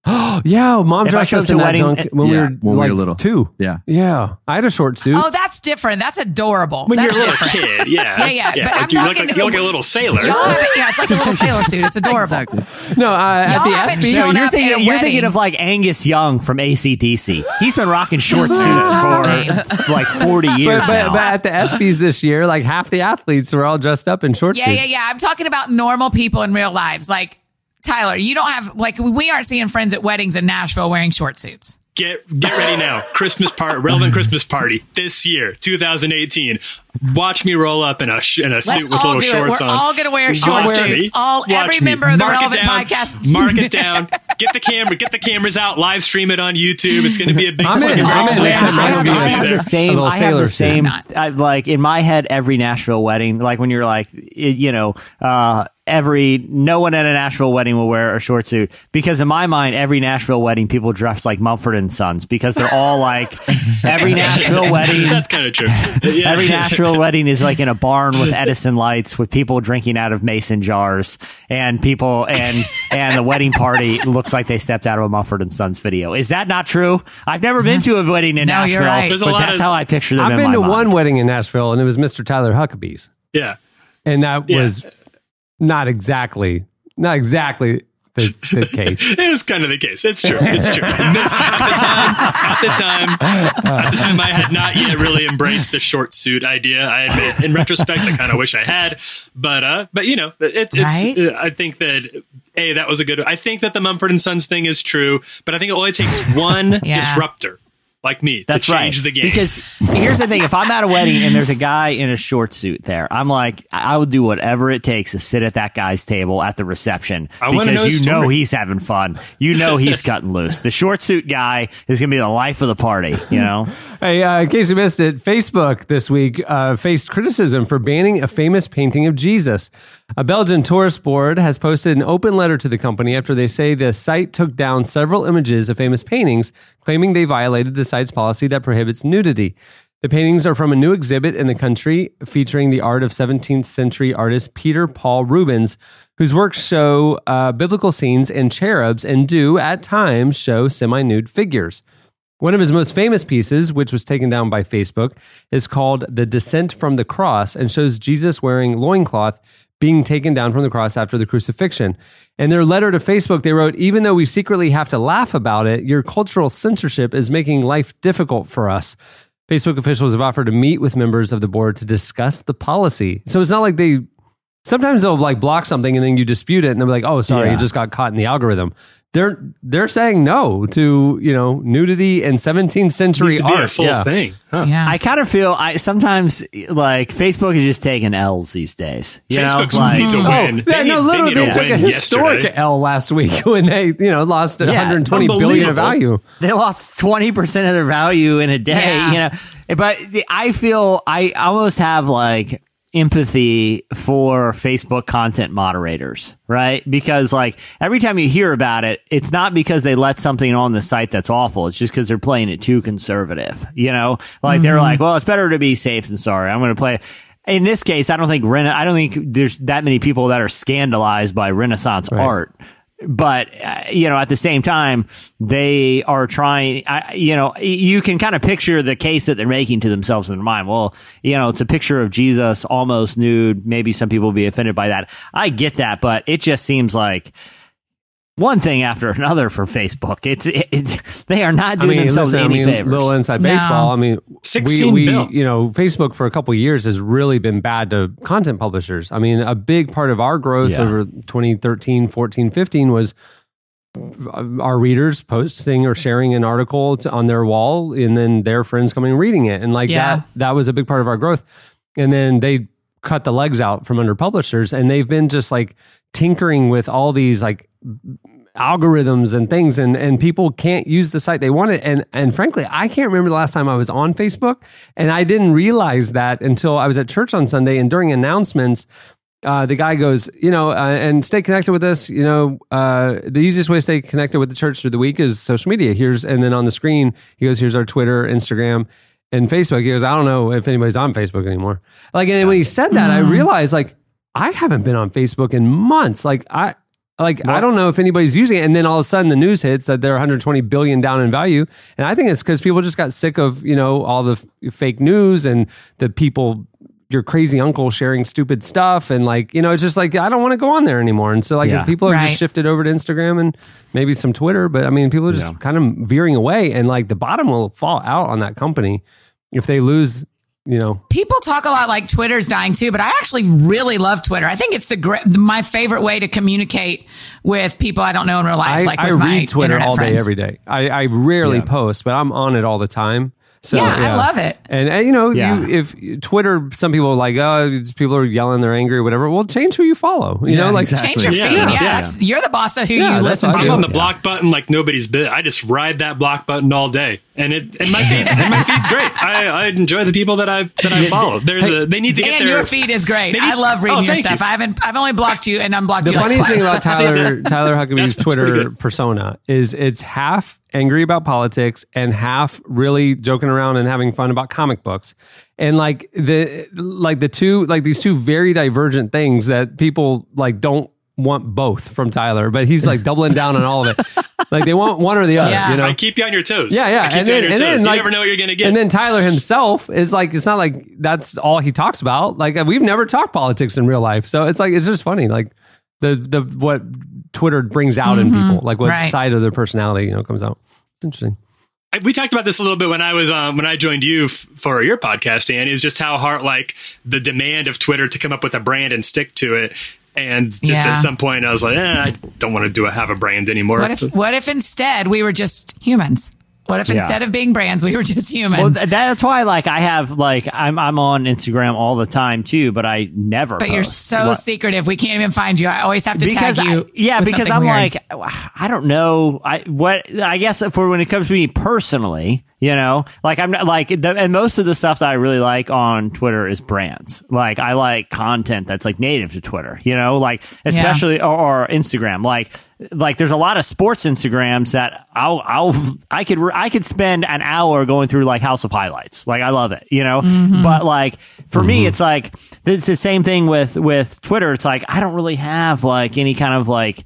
yeah, mom If dressed us in a that wedding- junk when we were when we were little. two. Yeah. yeah. I had a short suit. Oh, that's different. That's adorable. When that's you're a little kid, yeah, Yeah, yeah, but I'm Like you, look like, you look like a little sailor. Have yeah, it's like a little sailor suit. It's adorable. Exactly. no, uh, at the haven't ESPYs. No, you're thinking you're thinking of like Angus Young from ACDC. He's been rocking short suits for like 40 years But, but, now. but at the ESPYs this year, like half the athletes were all dressed up in short Yeah, suits. Yeah, yeah, yeah. I'm talking about normal people in real lives. Like Tyler, you don't have like we aren't seeing friends at weddings in Nashville wearing short suits. get get ready now. Christmas part, relevant Christmas party this year, 2018. Watch me roll up in a sh- in a Let's suit with little shorts We're on. all gonna wear short me. suits. All- Watch every me. member of the Mark Relevant. Podcast. Mark it down. Get the camera. Get the cameras out. Live stream it on YouTube. It's going to be a big. I'm in. I'm in. thing. Next time I I'll have, be have the same. I have the same. I, like in my head, every Nashville wedding, like when you're like, you know, uh, every no one at a Nashville wedding will wear a short suit because in my mind, every Nashville wedding, people dress like Mumford and Sons because they're all like every Nashville wedding. That's kind of true. Yeah. Every Nashville wedding is like in a barn with Edison lights, with people drinking out of mason jars, and people and and the wedding party looks like they stepped out of a Mumford and Sons video. Is that not true? I've never been to a wedding in No, Nashville, right. But that's of- how I picture them. I've in been my to mind. one wedding in Nashville, and it was Mr. Tyler Huckabee's, Yeah. and that Yeah. was not exactly not exactly the, the case. It was kind of the case. It's true. It's true. at the time, at the time, at the time, I had not yet really embraced the short suit idea. I admit, in retrospect, I kind of wish I had. But, uh, but you know, it, it's. Right? uh, I think that a that was a good. I think that the Mumford and Sons thing is true, but I think it only takes one Yeah. disruptor like me That's to change right. the game. Because here's the thing: if I'm at a wedding and there's a guy in a short suit there, I'm like, I I would do whatever it takes to sit at that guy's table at the reception I because know his you know he's having fun. You know he's cutting loose. The short suit guy is going to be the life of the party. You know. Hey, uh, in case you missed it, Facebook this week uh, faced criticism for banning a famous painting of Jesus. A Belgian tourist board has posted an open letter to the company after they say the site took down several images of famous paintings, claiming they violated the site's policy that prohibits nudity. The paintings are from a new exhibit in the country featuring the art of 17th century artist Peter Paul Rubens, whose works show uh, biblical scenes and cherubs and do, at times, show semi nude figures. One of his most famous pieces, which was taken down by Facebook, is called The Descent from the Cross and shows Jesus wearing loincloth being taken down from the cross after the crucifixion. In their letter to Facebook, they wrote, Even though we secretly have to laugh about it, your cultural censorship is making life difficult for us. Facebook officials have offered to meet with members of the board to discuss the policy. So it's not like they sometimes they'll like block something and then you dispute it and they'll be like, oh, sorry, Yeah. it just got caught in the algorithm. They're they're saying no to you know nudity and 17th century Needs to be art. a full Yeah. thing. Huh. Yeah. I kind of feel I sometimes like Facebook is just taking L's these days. You Facebook's know, like, need to Oh, win. yeah, They no, literally, they they, took a historic yesterday. L last week when they, you know, lost 120 billion of value. they lost 20% of their value in a day Yeah. you know but the- i feel i almost have like empathy for facebook content moderators right? Because like every time you hear about it it's not because they let something on the site that's awful. It's just because they're playing it too conservative you know? Like they're mm-hmm. like well it's better to be safe than sorry. I'm going to play in this case i don't think Rena- i don't think there's that many people that are scandalized by renaissance art but uh, you know at the same time they are trying I, you know you can kind of picture the case that they're making to themselves in their mind. Well you know it's a picture of jesus almost nude. Maybe some people will be offended by that. I get that but it just seems like one thing after another for facebook it's it's they are not I doing mean, themselves listen, I any mean, favors little inside No. baseball. I mean, 16 we, we you know, Facebook for a couple of years has really been bad to content publishers. I mean, a big part of our growth Yeah. over 2013, 14, 15 was uh, our readers posting or sharing an article to, on their wall and then their friends coming and reading it. And like Yeah. that, that was a big part of our growth. And then they cut the legs out from under publishers and they've been just like tinkering with all these like algorithms and things and and people can't use the site they want it and and frankly I can't remember the last time I was on Facebook and I didn't realize that until I was at church on Sunday and during announcements uh, the guy goes, you know, uh, and stay connected with us. You know, uh, the easiest way to stay connected with the church through the week is social media. Here's, and then on the screen, he goes, here's our Twitter, Instagram, and Facebook. He goes, I don't know if anybody's on Facebook anymore. Like, and when he said that, I realized, like, I haven't been on Facebook in months. Like, I, like, I don't know if anybody's using it. And then all of a sudden, the news hits that they're 120 billion down in value. And I think it's because people just got sick of, you know, all the f- fake news and the people your crazy uncle sharing stupid stuff and like you know it's just like i don't want to go on there anymore and so like Yeah. people have Right. just shifted over to instagram and maybe some twitter but i mean people are just kind of veering away and like the bottom will fall out on that company if they lose you know, People talk a lot like Twitter's dying too, but I actually really love Twitter. I think it's the great, my favorite way to communicate with people I don't know in real life. I, like I with my read Twitter all day, friends. every day. I, I rarely Yeah. post, but I'm on it all the time. So Yeah, I love it. And, and, you know, Yeah. you, if Twitter, some people are like, oh, people are yelling, they're angry, whatever. Well, change who you follow. You Yeah, know, like exactly. Change your Yeah. feed. Yeah, Yeah. That's, you're the boss of who Yeah, you listen to. I'm on the block button like nobody's bit. I just ride that block button all day, and it and my feed and my feed's great. I, I enjoy the people that I that I follow. There's a they need to get And their your feed is great. They need- I love reading Oh, your stuff. you. I haven't. I've only blocked you and unblocked the you. like funny thing twice. about Tyler Tyler Huckabee's That's- that's pretty Twitter persona is it's half angry about politics and half really joking around and having fun about comic books. And like the like the two like these two very divergent things that people like don't want both from Tyler, but he's like doubling down on all of it. Like they want one or the other, Yeah. you know. I keep you on your toes. Yeah, yeah. I keep you on your toes. you never know what you're gonna get. And then Tyler himself is like, it's not like that's all he talks about. Like we've never talked politics in real life, so it's like it's just funny. Like the the what Twitter brings out in people, like what Mm-hmm. Right. side of their personality, you know, comes out. It's interesting. I- we talked about this a little bit when I was um, when I joined you f- for your podcast, Dan. Is just how hard like the demand of Twitter to come up with a brand and stick to it. And just Yeah. at some point, I was like, eh, I don't want to do a have a brand anymore. What if? What if instead we were just humans? What if Yeah. instead of being brands, we were just humans? Well, th- that's why, like, I have like I'm I'm on Instagram all the time too, but I never. but you're so What- secretive. We can't even find you. I always have to because tag you. I, yeah, because I'm weird. like I don't know. I what I guess for when it comes to me personally, you know, like I'm not like the, and most of the stuff that I really like on Twitter is brands. Like I like content that's like native to Twitter, you know, like especially or, or Instagram. Like like there's a lot of sports Instagrams that I'll I'll I could I could spend an hour going through like House of Highlights. Like I love it, you know. Mm-hmm. But like for me, mm-hmm. it's like it's the same thing with with Twitter. It's like I don't really have like any kind of like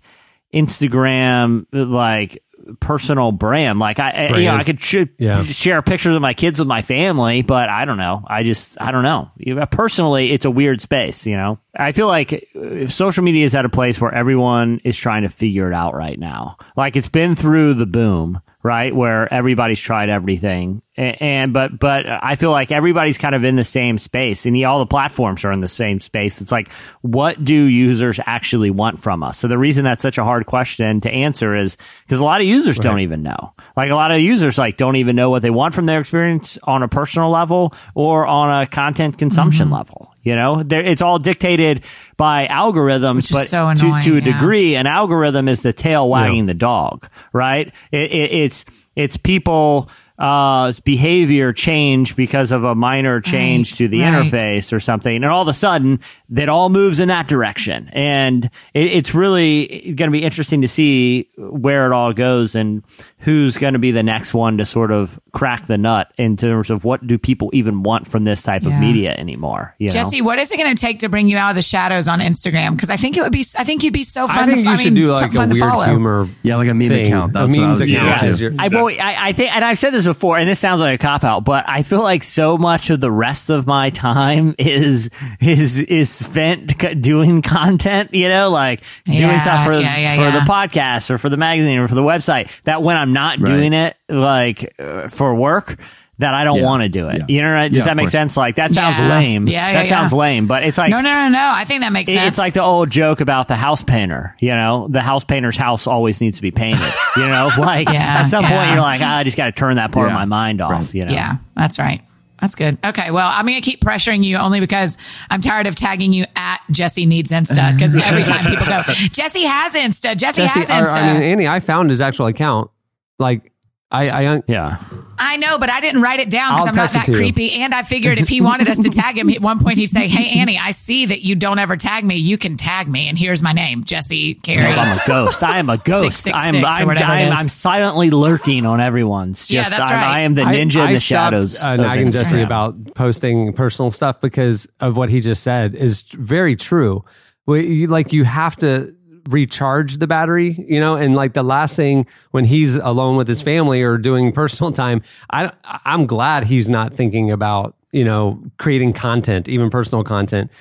Instagram like personal brand. Like I, I- you know, I could sh- Yeah. share pictures of my kids with my family, but I don't know. I just, I don't know. Personally, it's a weird space, you know? I feel like uh, social media is at a place where everyone is trying to figure it out right now. Like it's been through the boom, right? Where everybody's tried everything. A- And, but, but I feel like everybody's kind of in the same space and all the platforms are in the same space. It's like, what do users actually want from us? So the reason that's such a hard question to answer is because a lot of users don't even know. Like a lot of users like don't even know what they want from their experience on a personal level or on a content consumption Mm-hmm. level. You know, there, it's all dictated by algorithms, Which is but so to, annoying, to a yeah. degree, an algorithm is the tail wagging the dog, right? It, it, it's it's people uh, behavior change because of a minor change Right, to the right. interface or something, and all of a sudden that all moves in that direction, and it, it's really going to be interesting to see where it all goes and who's going to be the next one to sort of crack the nut in terms of what do people even want from this type of media anymore. You know? Jesse, what is it going to take to bring you out of the shadows on Instagram? Because I think it would be. I think you'd be so fun. I think to, you I should mean, do t- like a weird follow. humor. Yeah, like a meme thing. account. That's a what I was account. thinking, is too. I, well, I, I think, and I've said this before, and this sounds like a cop out, but I feel like so much of the rest of my time is is is spent doing content. You know, like Yeah, doing stuff for yeah, yeah, for yeah. the podcast or for the magazine or for the website. That when I'm not Right. doing it, like uh, for work. That I don't Yeah. want to do it. Yeah. You know, right? does Yeah, that make course. sense? Like that sounds Yeah. lame. Yeah, yeah, that sounds lame. But it's like No, no, no, no. I think that makes it- sense. It's like the old joke about the house painter. You know, the house painter's house always needs to be painted. You know, like Yeah, at some point you're like, ah, I just got to turn that part of my mind off. Right. You know, Yeah, that's right. That's good. Okay, well, I'm going to keep pressuring you only because I'm tired of tagging you at Jesse needs Insta because every time people go, Jesse has Insta, Jesse, Jesse, has or, Insta. I mean, Annie, I found his actual account. Like, I, I yeah. I know, but I didn't write it down because I'm not that to you. creepy. And I figured if he wanted us to tag him, at one point he'd say, Hey, Annie, I see that you don't ever tag me. You can tag me. And here's my name, Jesse Carey. I'm a ghost. I am a ghost. 666 I'm I'm, I'm. I'm silently lurking on everyone's. Yeah, that's I'm, right. I am the I- ninja I, in the stopped, shadows. Uh, of nagging Jesse Instagram. about posting personal stuff because of what he just said is very true. We, like you have to recharge the battery, you know, and like the last thing when he's alone with his family or doing personal time, I I'm glad he's not thinking about you know creating content, even personal content.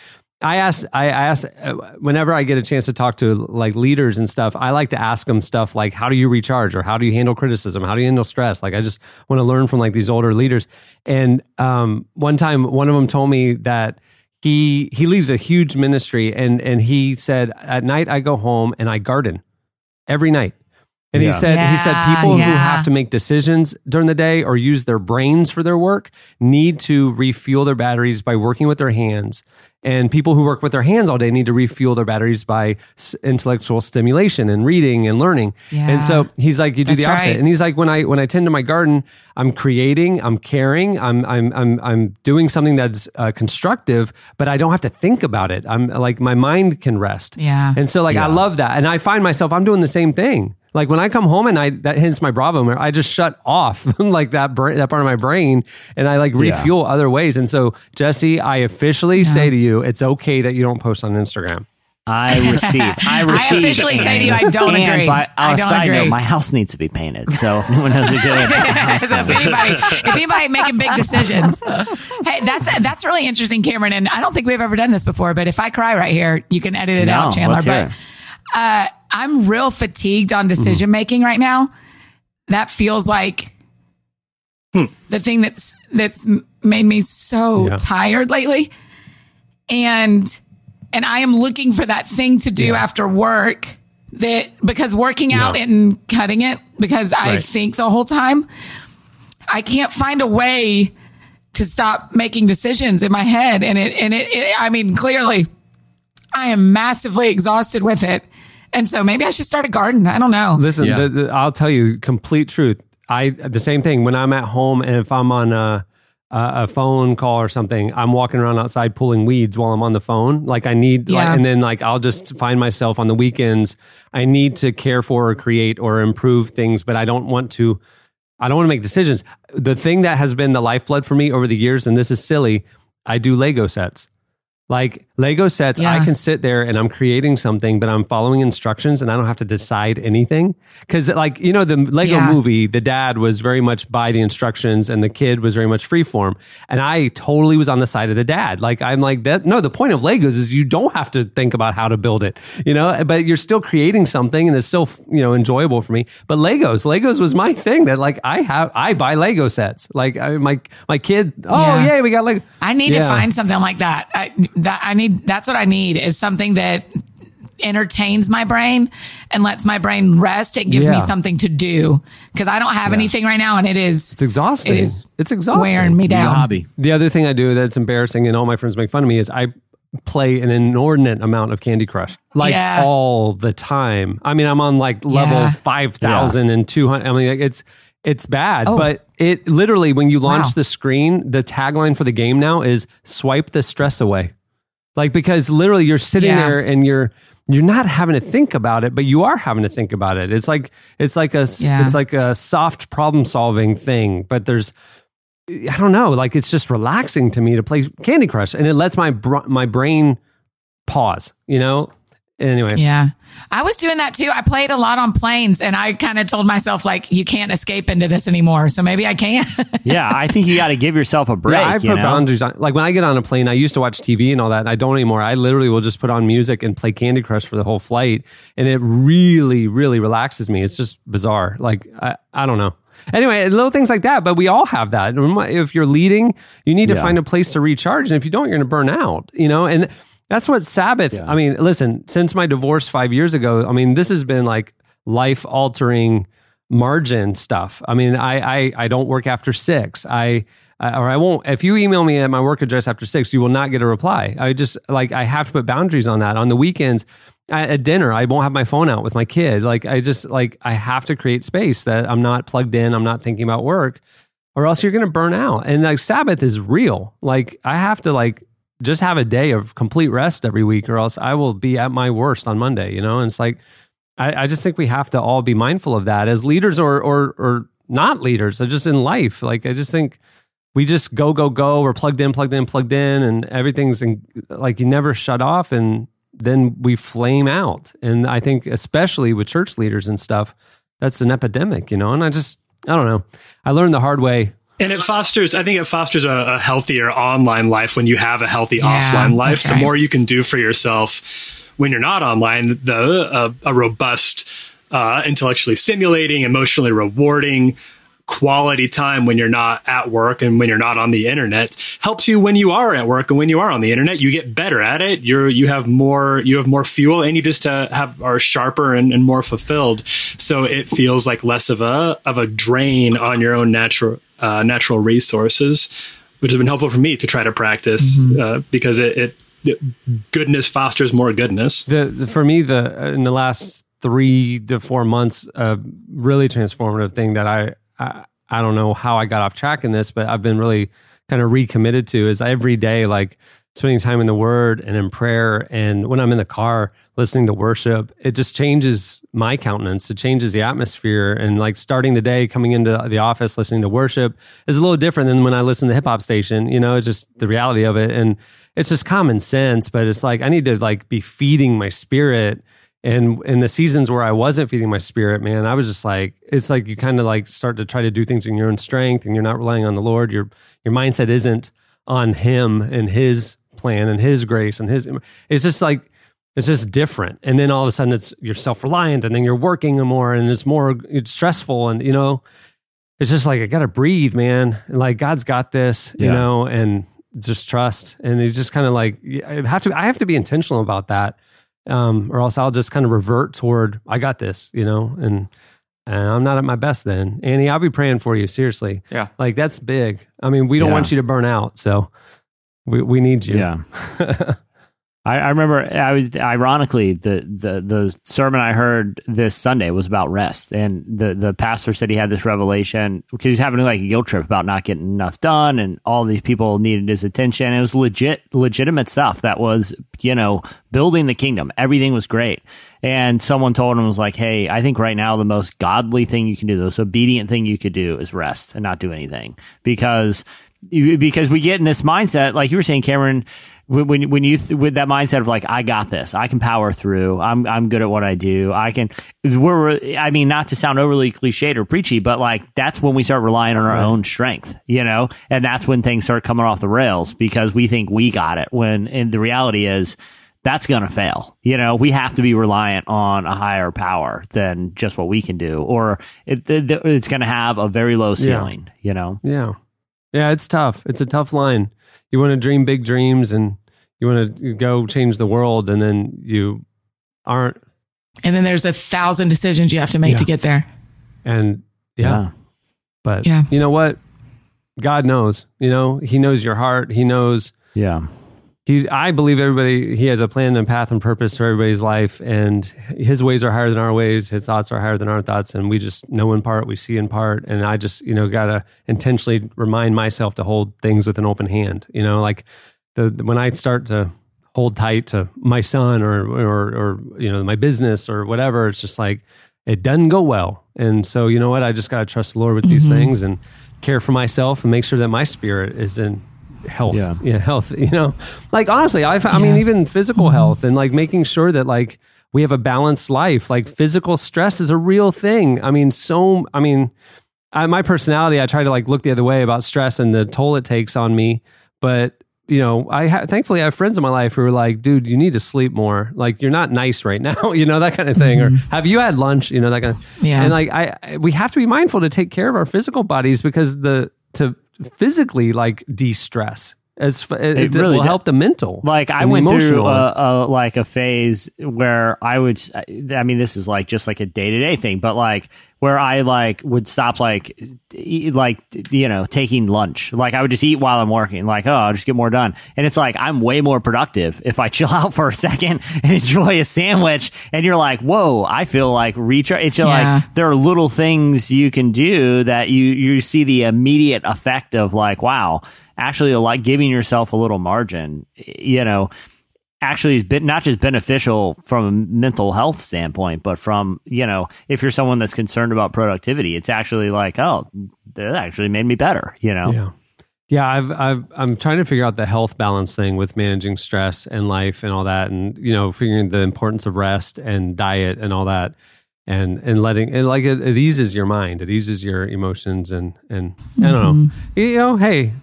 I ask, I ask, uh, whenever I get a chance to talk to like leaders and stuff, I like to ask them stuff like, how do you recharge or how do you handle criticism? How do you handle stress? Like, I just want to learn from like these older leaders. And um, one time, one of them told me that he he leaves a huge ministry, and and he said, at night I go home and I garden every night. And he Yeah. said he said Yeah, people who yeah. have to make decisions during the day or use their brains for their work need to refuel their batteries by working with their hands. And people who work with their hands all day need to refuel their batteries by s- intellectual stimulation and reading and learning. Yeah. And so he's like, you do That's the opposite. right. And he's like, when I when I tend to my garden, I'm creating, I'm caring, I'm I'm I'm I'm doing something that's uh, constructive, but I don't have to think about it. I'm like my mind can rest. Yeah. And so like I love that, and I find myself I'm doing the same thing. Like when I come home and I that hence my Bravo, where I just shut off like that bra- that part of my brain, and I like refuel other ways. And so Jesse, I officially say to you, it's okay that you don't post on Instagram. I receive. I receive. I officially say to you, I don't and agree. By, I on a don't side agree. note, my house needs to be painted. So if anyone knows a good, so if anybody, if anybody making big decisions, hey, that's that's really interesting, Cameron. And I don't think we've ever done this before. But if I cry right here, you can edit it No, out, Chandler. But it. Uh, I'm real fatigued on decision making right now. That feels like the thing that's that's made me so Yeah. tired lately, and and I am looking for that thing to do after work. That because working out No. and cutting it because I Right. think the whole time I can't find a way to stop making decisions in my head. And it, and it, it, I mean, clearly I am massively exhausted with it. And so maybe I should start a garden. I don't know. Listen, Yeah. the, the, I'll tell you complete truth. I the same thing when I'm at home and if I'm on a, a a phone call or something, I'm walking around outside pulling weeds while I'm on the phone. Like I need, like, and then like I'll just find myself on the weekends. I need to care for or create or improve things, but I don't want to. I don't want to make decisions. The thing that has been the lifeblood for me over the years, and this is silly, I do Lego sets. Like Lego sets, I can sit there and I'm creating something, but I'm following instructions and I don't have to decide anything. Cause like, you know, the Lego Yeah. movie, the dad was very much by the instructions and the kid was very much freeform. And I totally was on the side of the dad. Like, I'm like that. No, the point of Legos is you don't have to think about how to build it, you know, but you're still creating something and it's still, you know, enjoyable for me. But Legos, Legos was my thing that like I have, I buy Lego sets. Like I, my, my kid, oh, Yeah. yay, we got Lego. I need to find something like that. I, that I need, that's what I need is something that entertains my brain and lets my brain rest. It gives Yeah. me something to do because I don't have anything right now and it is, It's exhausting. It is it's exhausting. wearing me Need a down. hobby. The other thing I do that's embarrassing and all my friends make fun of me is I play an inordinate amount of Candy Crush. Like Yeah. all the time. I mean, I'm on like level Yeah. 5,000 and 200. I mean, like, it's it's bad, Oh. but it literally when you launch Wow. the screen, the tagline for the game now is swipe the stress away. Like because literally you're sitting Yeah. there and you're you're not having to think about it, but you are having to think about it. It's like it's like a Yeah. it's like a soft problem solving thing, but there's I don't know, like it's just relaxing to me to play Candy Crush, and it lets my br- my brain pause. You know. Anyway, Yeah. I was doing that too. I played a lot on planes and I kind of told myself like, you can't escape into this anymore. So maybe I can. yeah, I think you got to give yourself a break. yeah, I put you know? boundaries on. Like when I get on a plane, I used to watch TV and all that. And I don't anymore. I literally will just put on music and play Candy Crush for the whole flight, and it really, really relaxes me. It's just bizarre. Like I, I don't know. Anyway, little things like that, but we all have that. If you're leading, you need to Yeah. find a place to recharge, and if you don't, you're going to burn out. You know, and that's what Sabbath. I mean, listen, since my divorce five years ago, I mean, this has been like life altering margin stuff. I mean, I I, I don't work after six. I or I won't. If you email me at my work address after six, you will not get a reply. I just like I have to put boundaries on that. On the weekends, at, at dinner, I won't have my phone out with my kid. Like I just like I have to create space that I'm not plugged in. I'm not thinking about work, or else you're going to burn out. And like Sabbath is real. Like I have to like just have a day of complete rest every week, or else I will be at my worst on Monday. You know, and it's like I, I just think we have to all be mindful of that as leaders or or or not leaders, or just in life. Like I just think we just go go go. We're plugged in, plugged in, plugged in, and everything's in, like you never shut off, and then we flame out. And I think especially with church leaders and stuff, that's an epidemic, you know. And I just I don't know. I learned the hard way And it fosters, I think it fosters a, a healthier online life when you have a healthy Yeah, offline life. that's The more you can do for yourself when you're not online, the uh, a robust, uh, intellectually stimulating, emotionally rewarding quality time when you're not at work and when you're not on the internet helps you when you are at work and when you are on the internet. You get better at it. You're you have more you have more fuel and you just uh, have are sharper and, and more fulfilled. So it feels like less of a of a drain on your own natural uh, natural resources which has been helpful for me to try to practice uh, because it, it, it goodness fosters more goodness. The, the for me the in the last three to four months a really transformative thing that I, I i don't know how i got off track in this but i've been really kind of recommitted to is every day like spending time in the word and in prayer. And when i'm in the car listening to worship it just changes my countenance. It changes the atmosphere. And like starting the day coming into the office listening to worship is a little different than when i listen to hip hop station you know it's just the reality of it. And it's just common sense but it's like i need to like be feeding my spirit and in the seasons where I wasn't feeding my spirit, man, I was just like, it's like you kind of like start to try to do things in your own strength and you're not relying on the Lord. Your your mindset isn't on him and his plan and his grace and his it's just like it's just different. And then all of a sudden it's you're self-reliant and then you're working more and it's more it's stressful and you know, it's just like I gotta breathe, man. Like God's got this, you know, and just trust. And it's just kind of like I have to I have to be intentional about that um, or else I'll just kind of revert toward I got this, you know, and, and I'm not at my best then. Annie, I'll be praying for you, seriously. Yeah. Like that's big. I mean, we don't Yeah. want you to burn out, so we we need you. Yeah. I, I remember I was ironically the, the the sermon I heard this Sunday was about rest, and the the pastor said he had this revelation because he's having like a guilt trip about not getting enough done, and all these people needed his attention. It was legit legitimate stuff that was you know building the kingdom. Everything was great, and someone told him was like, "Hey, I think right now the most godly thing you can do, the most obedient thing you could do, is rest and not do anything because." because we get in this mindset, like you were saying, Cameron, when when when you th- with that mindset of like I got this, I can power through. I'm I'm good at what I do. I can. We're I mean not to sound overly cliched or preachy, but like that's when we start relying on our own strength, you know, and that's when things start coming off the rails because we think we got it. When and the reality is. That's going to fail. You know, we have to be reliant on a higher power than just what we can do, or it, it, it's going to have a very low ceiling, you know? Yeah. Yeah, it's tough. It's a tough line. You want to dream big dreams and you want to go change the world and then you aren't And then there's a thousand decisions you have to make Yeah. to get there. and yeah. But Yeah. you know what? God knows. You know, he knows your heart. He knows Yeah. He's I believe everybody he has a plan and path and purpose for everybody's life and his ways are higher than our ways, his thoughts are higher than our thoughts and we just know in part, we see in part and I just, you know, got to intentionally remind myself to hold things with an open hand, you know, like the when I start to hold tight to my son or or or you know, my business or whatever, it's just like it doesn't go well. And so, you know what? I just got to trust the Lord with these mm-hmm. things and care for myself and make sure that my spirit is in health. Yeah. health. You know, like honestly, I've, I mean, even physical mm-hmm. health and like making sure that like we have a balanced life. Like physical stress is a real thing. I mean, so I mean, I, my personality, I try to like look the other way about stress and the toll it takes on me. But you know, I ha- thankfully I have friends in my life who are like, dude, you need to sleep more. Like you're not nice right now, you know that kind of thing. Or mm-hmm. have you had lunch? You know that kind of. Yeah. And like I, I, we have to be mindful to take care of our physical bodies because the to physically like de-stress as f- it, it really will does. help the mental. Like I went through a, a like a phase where I would. I mean, this is like just like a day to day thing, but like where I like would stop like eat, like you know taking lunch. Like I would just eat while I'm working. Like oh, I'll just get more done. And it's like I'm way more productive if I chill out for a second and enjoy a sandwich. And you're like, whoa, I feel like recharge. It's Yeah. like there are little things you can do that you you see the immediate effect of like wow actually like giving yourself a little margin you know actually is been not just beneficial from a mental health standpoint but from you know if you're someone that's concerned about productivity it's actually like oh that actually made me better you know Yeah. Yeah, I've I've I'm trying to figure out the health balance thing with managing stress and life and all that and you know, figuring the importance of rest and diet and all that. and and letting and like it, it eases your mind, it eases your emotions, and and I don't know, mm-hmm. you know, hey,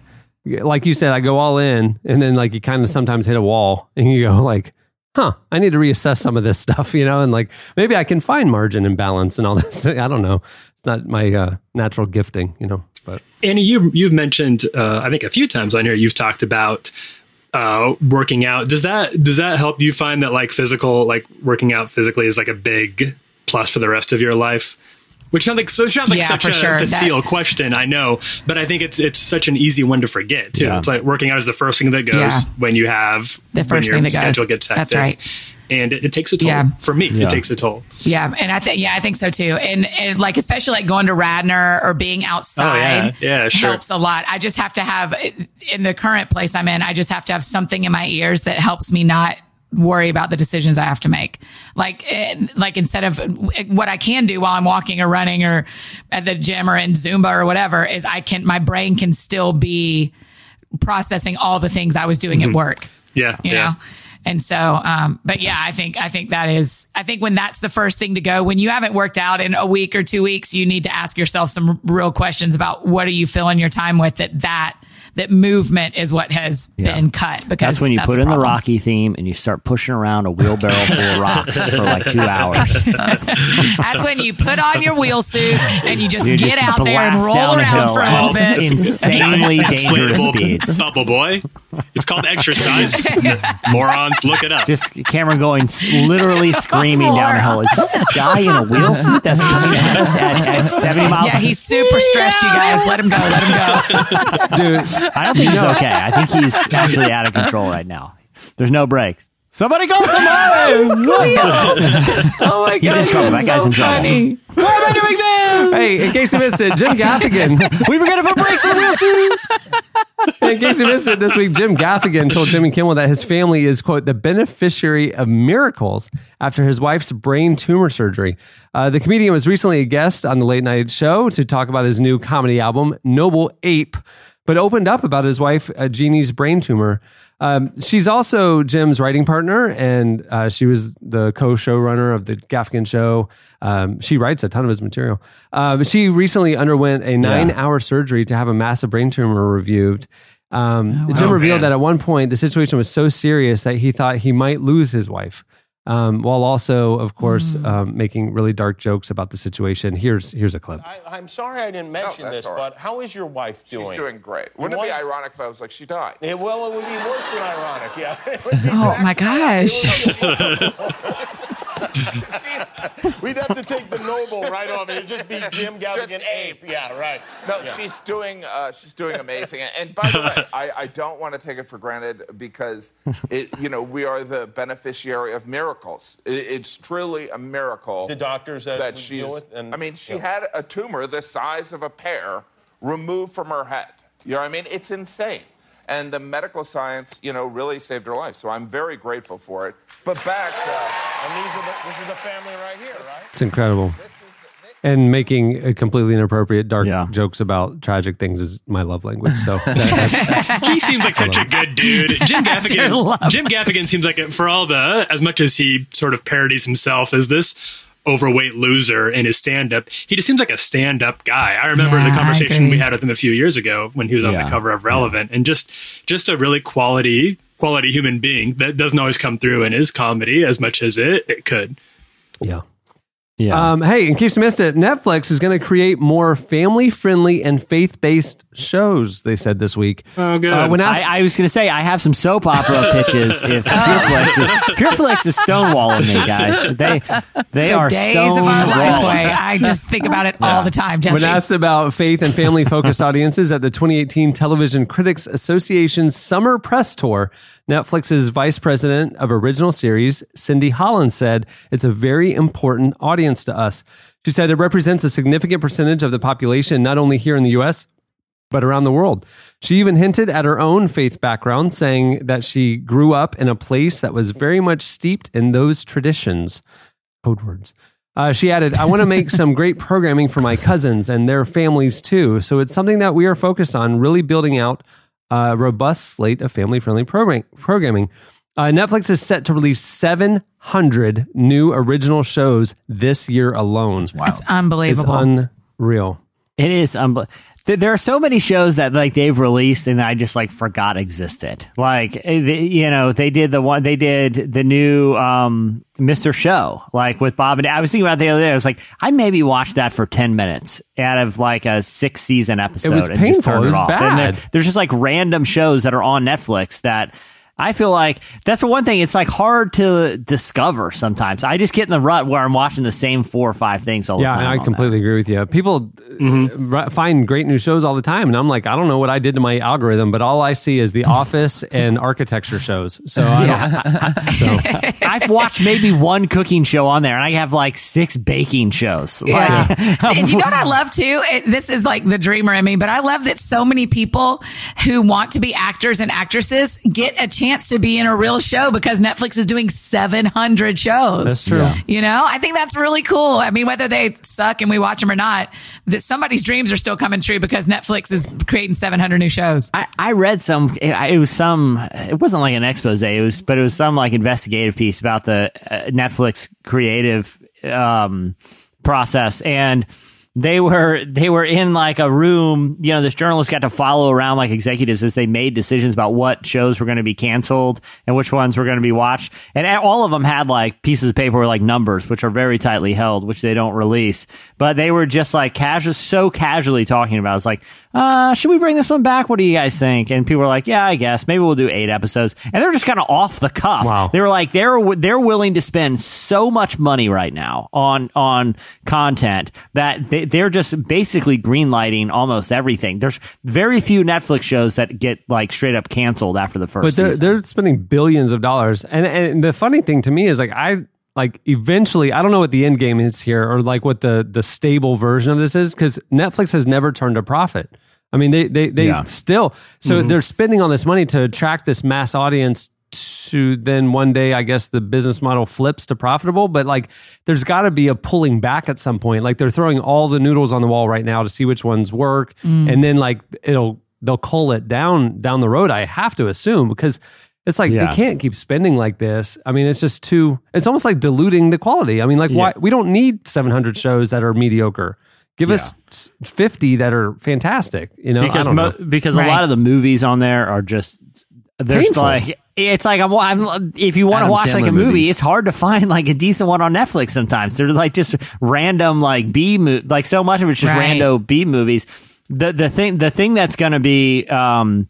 like you said, I go all in, and then like you kind of sometimes hit a wall, and you go like. Huh, I need to reassess some of this stuff, you know, and like maybe I can find margin and balance and all this. I don't know. It's not my uh, natural gifting, you know, but Annie, you you've mentioned uh, I think a few times on here you've talked about uh, working out. Does that does that help you find that like physical like working out physically is like a big plus for the rest of your life? Which sounds like so it sounds like Yeah, such a sure. facile That- question, I know, but I think it's it's such an easy one to forget too. Yeah. It's like working out is the first thing that goes Yeah. when you have The when first your thing that goes. schedule gets hectic. That's right. and it, it takes a toll. Yeah. For me, Yeah. it takes a toll. Yeah, and I think yeah, I think so too. And, and like especially like going to Radnor or being outside, Oh, yeah. Yeah, sure. helps a lot. I just have to have in the current place I'm in. I just have to have something in my ears that helps me not worry about the decisions I have to make. Like eh, like instead of what I can do while I'm walking or running or at the gym or in Zumba or whatever is I can my brain can still be processing all the things I was doing at work Yeah, you yeah. know and so um but yeah i think i think that is i think when that's the first thing to go when you haven't worked out in a week or two weeks you need to ask yourself some real questions about what are you filling your time with that that that movement is what has been cut because That's when you put a in the. Rocky theme and you start pushing around a wheelbarrow full of rocks for like two hours. that's when you put on your wheel suit and you just You get just out there and roll around for a little bit Insanely dangerous Inflatable speeds. Bubble boy. It's called exercise. Morons, look it up. Just Cameron going literally screaming down the hill. Is that that guy in a wheel suit that's coming uh-huh. at us at, at 70 miles? yeah he's super stressed you guys let him go let him go dude, I don't think he's okay. I think he's actually out of control right now. There's no brakes. Somebody call somebody! oh my god He's in trouble. That guy's in trouble. funny. hey, in case you missed it, Jim Gaffigan, we were gonna put brakes on the wheel suit. In case you missed it this week, Jim Gaffigan told Jimmy Kimmel that his family is, quote, the beneficiary of miracles after his wife's brain tumor surgery. Uh, the comedian was recently a guest on the late night show to talk about his new comedy album, Noble Ape, but opened up about his wife, uh, Jeannie's brain tumor. Um, she's also Jim's writing partner, and uh, she was the co-showrunner of the Gaffigan show. Um, she writes a ton of his material. Uh, she recently underwent a nine-hour surgery to have a massive brain tumor reviewed. Um, Jim Oh, revealed man. that at one point the situation was so serious that he thought he might lose his wife, um, while also, of course, um, making really dark jokes about the situation. Here's here's a clip. I, I'm sorry I didn't mention that's this, all right. but how is your wife doing? She's doing great. Wouldn't it be ironic if I was like, she died? Yeah, well, it would be worse than ironic, yeah. It would be oh my gosh She's- We'd have to take the noble right off. It'd just be Jim Gaffigan Just ape. Yeah, right. No, Yeah. she's doing uh, she's doing amazing. And, and by the way, I, I don't want to take it for granted because it you know we are the beneficiary of miracles. It, it's truly a miracle. The doctors that that we she's. deal with and- I mean, she yeah. had a tumor the size of a pear removed from her head. You know what I mean? It's insane. And the medical science, you know, really saved her life. So I'm very grateful for it. But back. Uh, And these are the, this is the family right here, right? It's incredible. And making uh, completely inappropriate dark Yeah. jokes about tragic things is my love language. So that- he seems like such a good dude. Jim Gaffigan. Jim Gaffigan seems like it, for all the as much as he sort of parodies himself as this overweight loser in his stand up, he just seems like a stand up guy. I remember Yeah, the conversation we had with him a few years ago when he was on Yeah, the cover of Relevant, and just just a really quality quality human being that doesn't always come through in his comedy as much as it it could. yeah. Yeah. Um, hey, in case you missed it, Netflix is going to create more family friendly and faith based shows, they said this week. Oh, good. Uh, when asked, I, I was going to say I have some soap opera pitches. If Pureflix, is, Pureflix is stonewalling me, guys. They they are days of our life stonewalling. way i just think about it all the time when asked about faith and family focused audiences at the 2018 Television Critics Association's Summer Press Tour, Netflix's vice president of original series, Cindy Holland, said it's a very important audience to us. She said it represents a significant percentage of the population, not only here in the US, but around the world. She even hinted at her own faith background, saying that she grew up in a place that was very much steeped in those traditions. Code words. Uh, she added, I want to make some great programming for my cousins and their families too. So it's something that we are focused on, really building out a robust slate of family friendly program- programming. Uh, Netflix is set to release 700 new original shows this year alone. It's It's unbelievable. It's unreal. It is unbelievable. There are so many shows that like they've released and I just like forgot existed. Like eh, you know, they did the one they did the new um Mr. Show like with Bob and I was thinking about it the other day. I was like, I maybe watched that for ten minutes out of like a six season episode. It was and just painful. turned It was off. And there- bad. there's just like random shows that are on Netflix that I feel like that's the one thing. It's like hard to discover sometimes. I just get in the rut where I'm watching the same four or five things all Yeah, the time. and I on completely agree with you. People uh, ri- find great new shows all the time, and I'm like, I don't know what I did to my algorithm, but all I see is The Office and architecture shows. So I don't, that. I've watched maybe one cooking show on there, and I have like six baking shows. Yeah. Like, And you know what I love too? It, this is like the dreamer in me, but I love that so many people who want to be actors and actresses get a chance to be in a real show because Netflix is doing 700 shows. That's true. Yeah. You know, I think that's really cool. I mean, whether they suck and we watch them or not, that somebody's dreams are still coming true because Netflix is creating 700 new shows. I, I read some. It it was some. It wasn't like an expose. It was, but it was some like investigative piece about the uh, Netflix creative um, process, and they were they were in like a room. You know, this journalist got to follow around like executives as they made decisions about what shows were going to be canceled and which ones were going to be watched, and all of them had like pieces of paper with like numbers, which are very tightly held, which they don't release. But they were just like casual, so casually talking about. It's like, uh, should we bring this one back? What do you guys think? And people were like, yeah, I guess maybe we'll do eight episodes. And they're just kind of off the cuff. Wow. They were like, they're they're willing to spend so much money right now on on content that they, they're just basically greenlighting almost everything. There's very few Netflix shows that get like straight up canceled after the first but they're season. they're spending billions of dollars, and and the funny thing to me is like I like eventually I don't know what the end game is here or like what the the stable version of this is because Netflix has never turned a profit. I mean they they they Yeah. still so mm-hmm. they're spending all this money to attract this mass audience to then one day I guess the business model flips to profitable. But like there's got to be a pulling back at some point. Like they're throwing all the noodles on the wall right now to see which ones work. Mm. And then like it'll they'll cull it down down the road I have to assume because it's like Yeah. they can't keep spending like this. I mean, it's just too. It's almost like diluting the quality. I mean, like why we don't need 700 shows that are mediocre. Give us 50 that are fantastic. You know, I because don't mo- know. because a lot of the movies on there are just there's Painful. like it's like I'm, I'm if you want to Adam watch like a movie, movies. it's hard to find like a decent one on Netflix. Sometimes they're like just random like B mo- like so much of it's just Right. rando B movies. The the thing the thing that's going to be um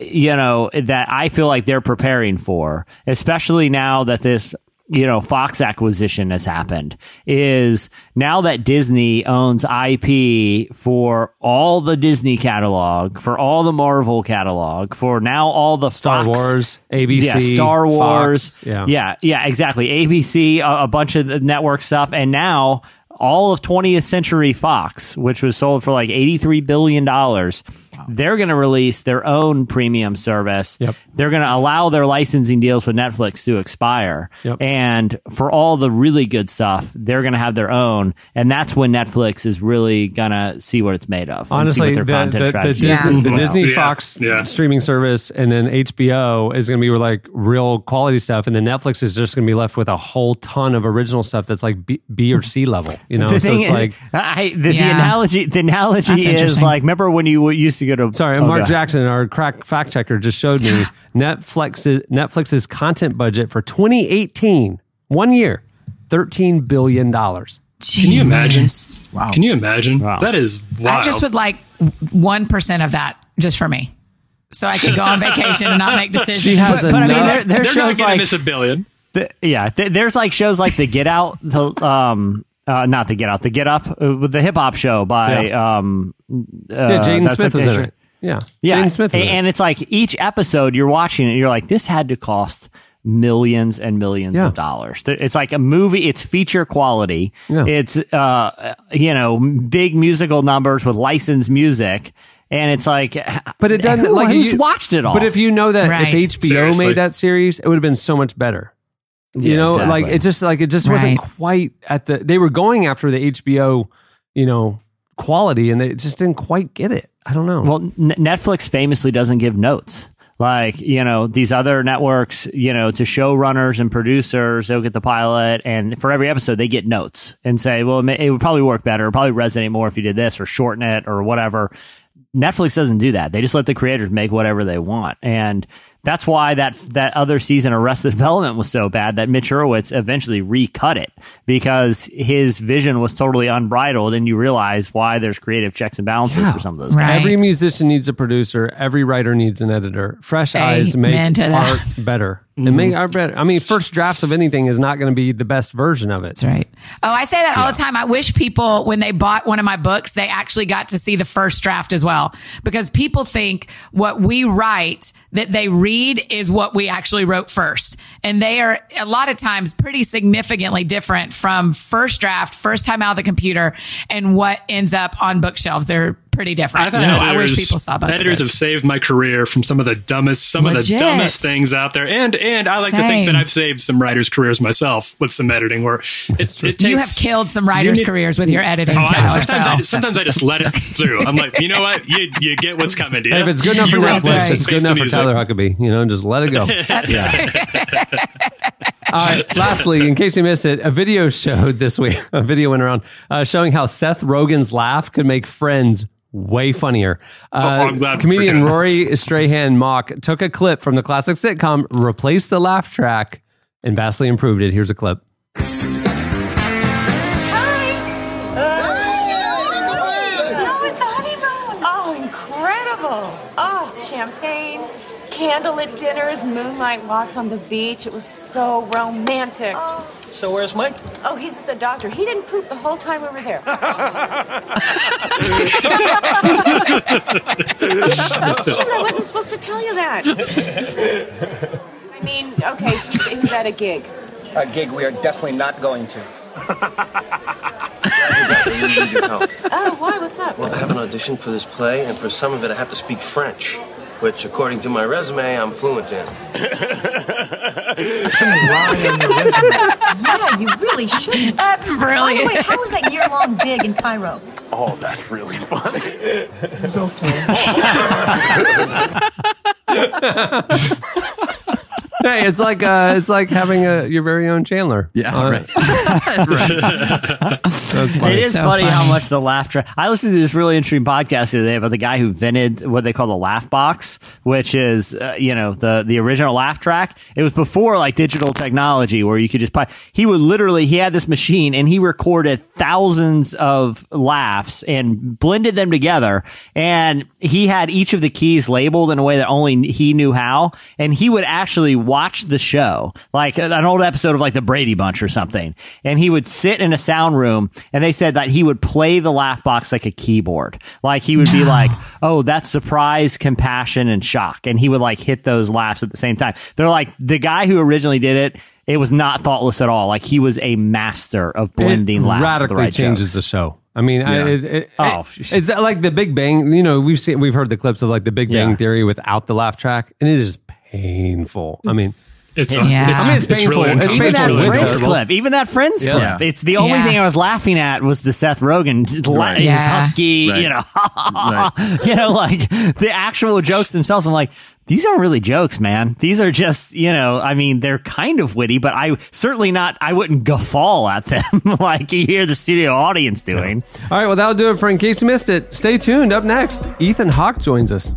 you know that I feel like they're preparing for, especially now that this you know Fox acquisition has happened, is now that Disney owns IP for all the Disney catalog, for all the Marvel catalog, for now all the Star Fox- Wars, ABC, yeah, Star Wars, Fox, yeah. yeah, yeah, exactly. ABC, a, a bunch of the network stuff, and now all of 20th Century Fox, which was sold for like 83 billion dollars. They're going to release their own premium service. Yep. They're going to allow their licensing deals with Netflix to expire. Yep. And for all the really good stuff, they're going to have their own. And that's when Netflix is really going to see what it's made of. and see Honestly, what the, content the, the strategy Disney, is the. Disney Yeah. Fox Yeah. streaming service and then HBO is going to be like real quality stuff, and then Netflix is just going to be left with a whole ton of original stuff that's like B, B or C level. You know, the so thing it's is, like I, the, the analogy the analogy That's is like remember when you used to go to Sorry, oh, Mark go ahead. Jackson, our crack fact checker, just showed me Netflix's Netflix's content budget for 2018, one year, thirteen billion dollars. Can you imagine? Jeez. Wow. Can you imagine? Wow. That is wild. I just would like 1% of that just for me. So I could go on vacation and not make decisions. She has But, but I mean, enough- there, there They're shows like miss a billion. the, yeah, th- there's like shows like the Get Out, the um, uh, not the Get Out, the Get Up, uh, the hip hop show by um, uh, Yeah, Jaden Smith was in it. Yeah, Yeah, Jaden Smith was and, it. and it's like each episode you're watching it, you're like, this had to cost millions and millions Yeah. of dollars. It's like a movie. It's feature quality. Yeah. It's uh, you know, big musical numbers with licensed music, and it's like, But it doesn't who, like who's you- watched it all. But if you know that Right. if HBO Seriously. made that series, it would have been so much better. You Yeah, know, exactly. like it just like it just wasn't quite at the. They were going after the HBO, you know, quality, and they just didn't quite get it. I don't know. Well, N- Netflix famously doesn't give notes. Like, you know, these other networks, you know, to showrunners and producers, they'll get the pilot, and for every episode, they get notes and say, well, it, may, it would probably work better, probably resonate more if you did this or shorten it or whatever. Netflix doesn't do that. They just let the creators make whatever they want. And that's why that that other season of Arrested Development was so bad that Mitch Hurwitz eventually recut it because his vision was totally unbridled, and you realize why there's creative checks and balances for some of those Right. guys. Every musician needs a producer. Every writer needs an editor. Fresh eyes make Amen to that. art better. And make art mm. better. I mean, first drafts of anything is not going to be the best version of it. That's right. Oh, I say that all the time. I wish people, when they bought one of my books, they actually got to see the first draft as well. Because people think what we write that they read is what we actually wrote first. And they are a lot of times pretty significantly different from first draft, first time out of the computer and what ends up on bookshelves. They're pretty different. I've So had I wish people saw both of editors have saved my career from some of the dumbest, some of the dumbest things out there, and and I like to think that I've saved some writers' careers myself with some editing. Where it, it takes You have killed some writers' need- careers with your editing, Oh, I, Tyler. sometimes, I, sometimes I just let it through. I'm like, you know what? You you get what's coming. dude. Hey, if it's good enough for You wrote Netflix, this, it's good enough for. Tyler Huckabee. You know, just let it go. All right. Lastly, in case you missed it, a video showed this week. A video went around uh, showing how Seth Rogen's laugh could make Friends way funnier. Uh, Oh, I'm glad comedian Rory Strahan Mock took a clip from the classic sitcom, replaced the laugh track, and vastly improved it. Here's a clip. Candlelit dinners, moonlight walks on the beach. It was so romantic. So where's Mike? Oh, he's at the doctor. He didn't poop the whole time we were there. Shoot, I wasn't supposed to tell you that. I mean, okay, he was at a gig. A gig we are definitely not going to. I need your help. Oh, why? What's up? Well, I have an audition for this play, and for some of it, I have to speak French, which, according to my resume, I'm fluent in. Yeah, you really shouldn't. That's By brilliant. the way, how was that year-long dig in Cairo? Oh, that's really funny. It's Hey, it's like uh, it's like having a your very own Chandler. Yeah, Uh, right. That's funny. It is So funny, how much the laugh track. I listened to this really interesting podcast the other day about the guy who invented what they call the laugh box, which is uh, you know the the original laugh track. It was before like digital technology where you could just play. He would literally he had this machine and he recorded thousands of laughs and blended them together, and he had each of the keys labeled in a way that only he knew how, and he would actually watch the show like an old episode of like the Brady Bunch or something, and he would sit in a sound room and they said that he would play the laugh box like a keyboard. Like he would be like, oh, that's surprise, compassion, and shock. And he would like hit those laughs at the same time. They're like, the guy who originally did it, it was not thoughtless at all. Like he was a master of blending it laughs. radically the right changes jokes. the show. I mean, I, it, it, Oh. it- it's like the Big Bang. You know, we've seen, we've heard the clips of like the Big Bang Yeah. Theory without the laugh track, and it is painful. I hmm. mean, It's, Yeah. Uh, it's, I mean, it's painful. really It's uncomfortable. Even that It's Friends uncomfortable. clip, even that Friends Yeah. clip. It's the only Yeah. thing I was laughing at was the Seth Rogen, Right. his Yeah. husky, Right. you know, Right. you know, like the actual jokes themselves. I'm like, these aren't really jokes, man. These are just, you know, I mean, they're kind of witty, but I certainly not. I wouldn't guffaw at them like you hear the studio audience doing. all right, well, that'll do it for in case you missed it. Stay tuned. Up next, Ethan Hawke joins us.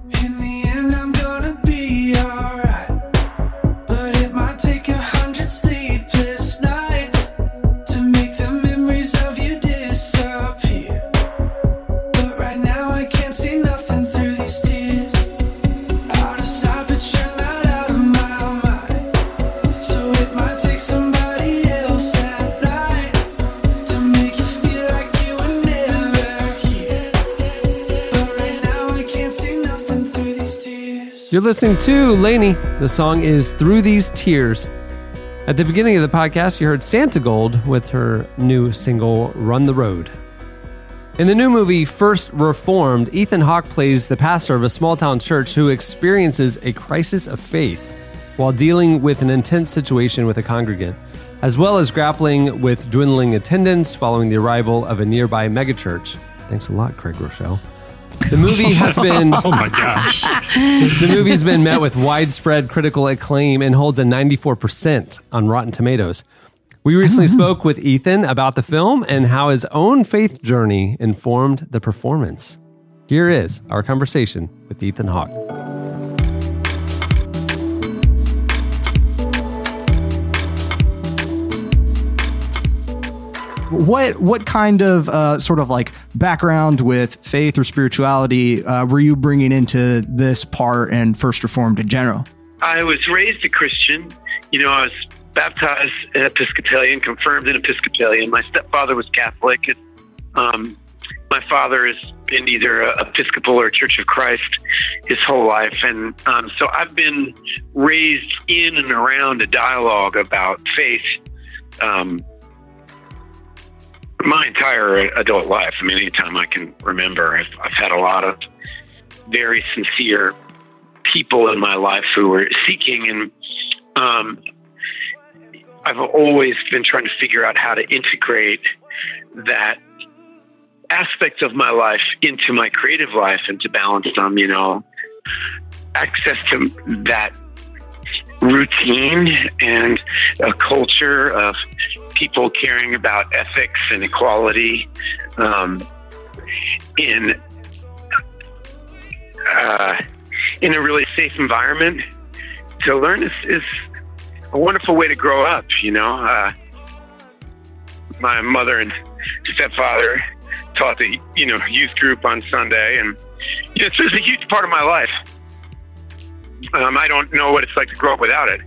You're listening to Laney. The song is Through These Tears. At the beginning of the podcast, you heard Santigold with her new single, Run the Road. In the new movie, First Reformed, Ethan Hawke plays the pastor of a small town church who experiences a crisis of faith while dealing with an intense situation with a congregant, as well as grappling with dwindling attendance following the arrival of a nearby megachurch. Thanks a lot, Craig Groeschel. The movie has been oh my gosh. the movie's been met with widespread critical acclaim and holds a 94% on Rotten Tomatoes. We recently mm-hmm. spoke with Ethan about the film and how his own faith journey informed the performance. Here is our conversation with Ethan Hawke. What what kind of uh, sort of like background with faith or spirituality uh, were you bringing into this part and First Reformed in general? I was raised a Christian. You know, I was baptized an Episcopalian, confirmed an Episcopalian. My stepfather was Catholic. And, um, my father has been either Episcopal or Church of Christ his whole life, and um, so I've been raised in and around a dialogue about faith um, my entire adult life. I mean, anytime I can remember, I've, I've had a lot of very sincere people in my life who were seeking, and um, I've always been trying to figure out how to integrate that aspect of my life into my creative life and to balance them, you know, access to that routine and a culture of people caring about ethics and equality um, in uh, in a really safe environment to learn is, is a wonderful way to grow up. You know, uh, my mother and stepfather taught the you know youth group on Sunday, and you know, it's a huge part of my life. Um, I don't know what it's like to grow up without it,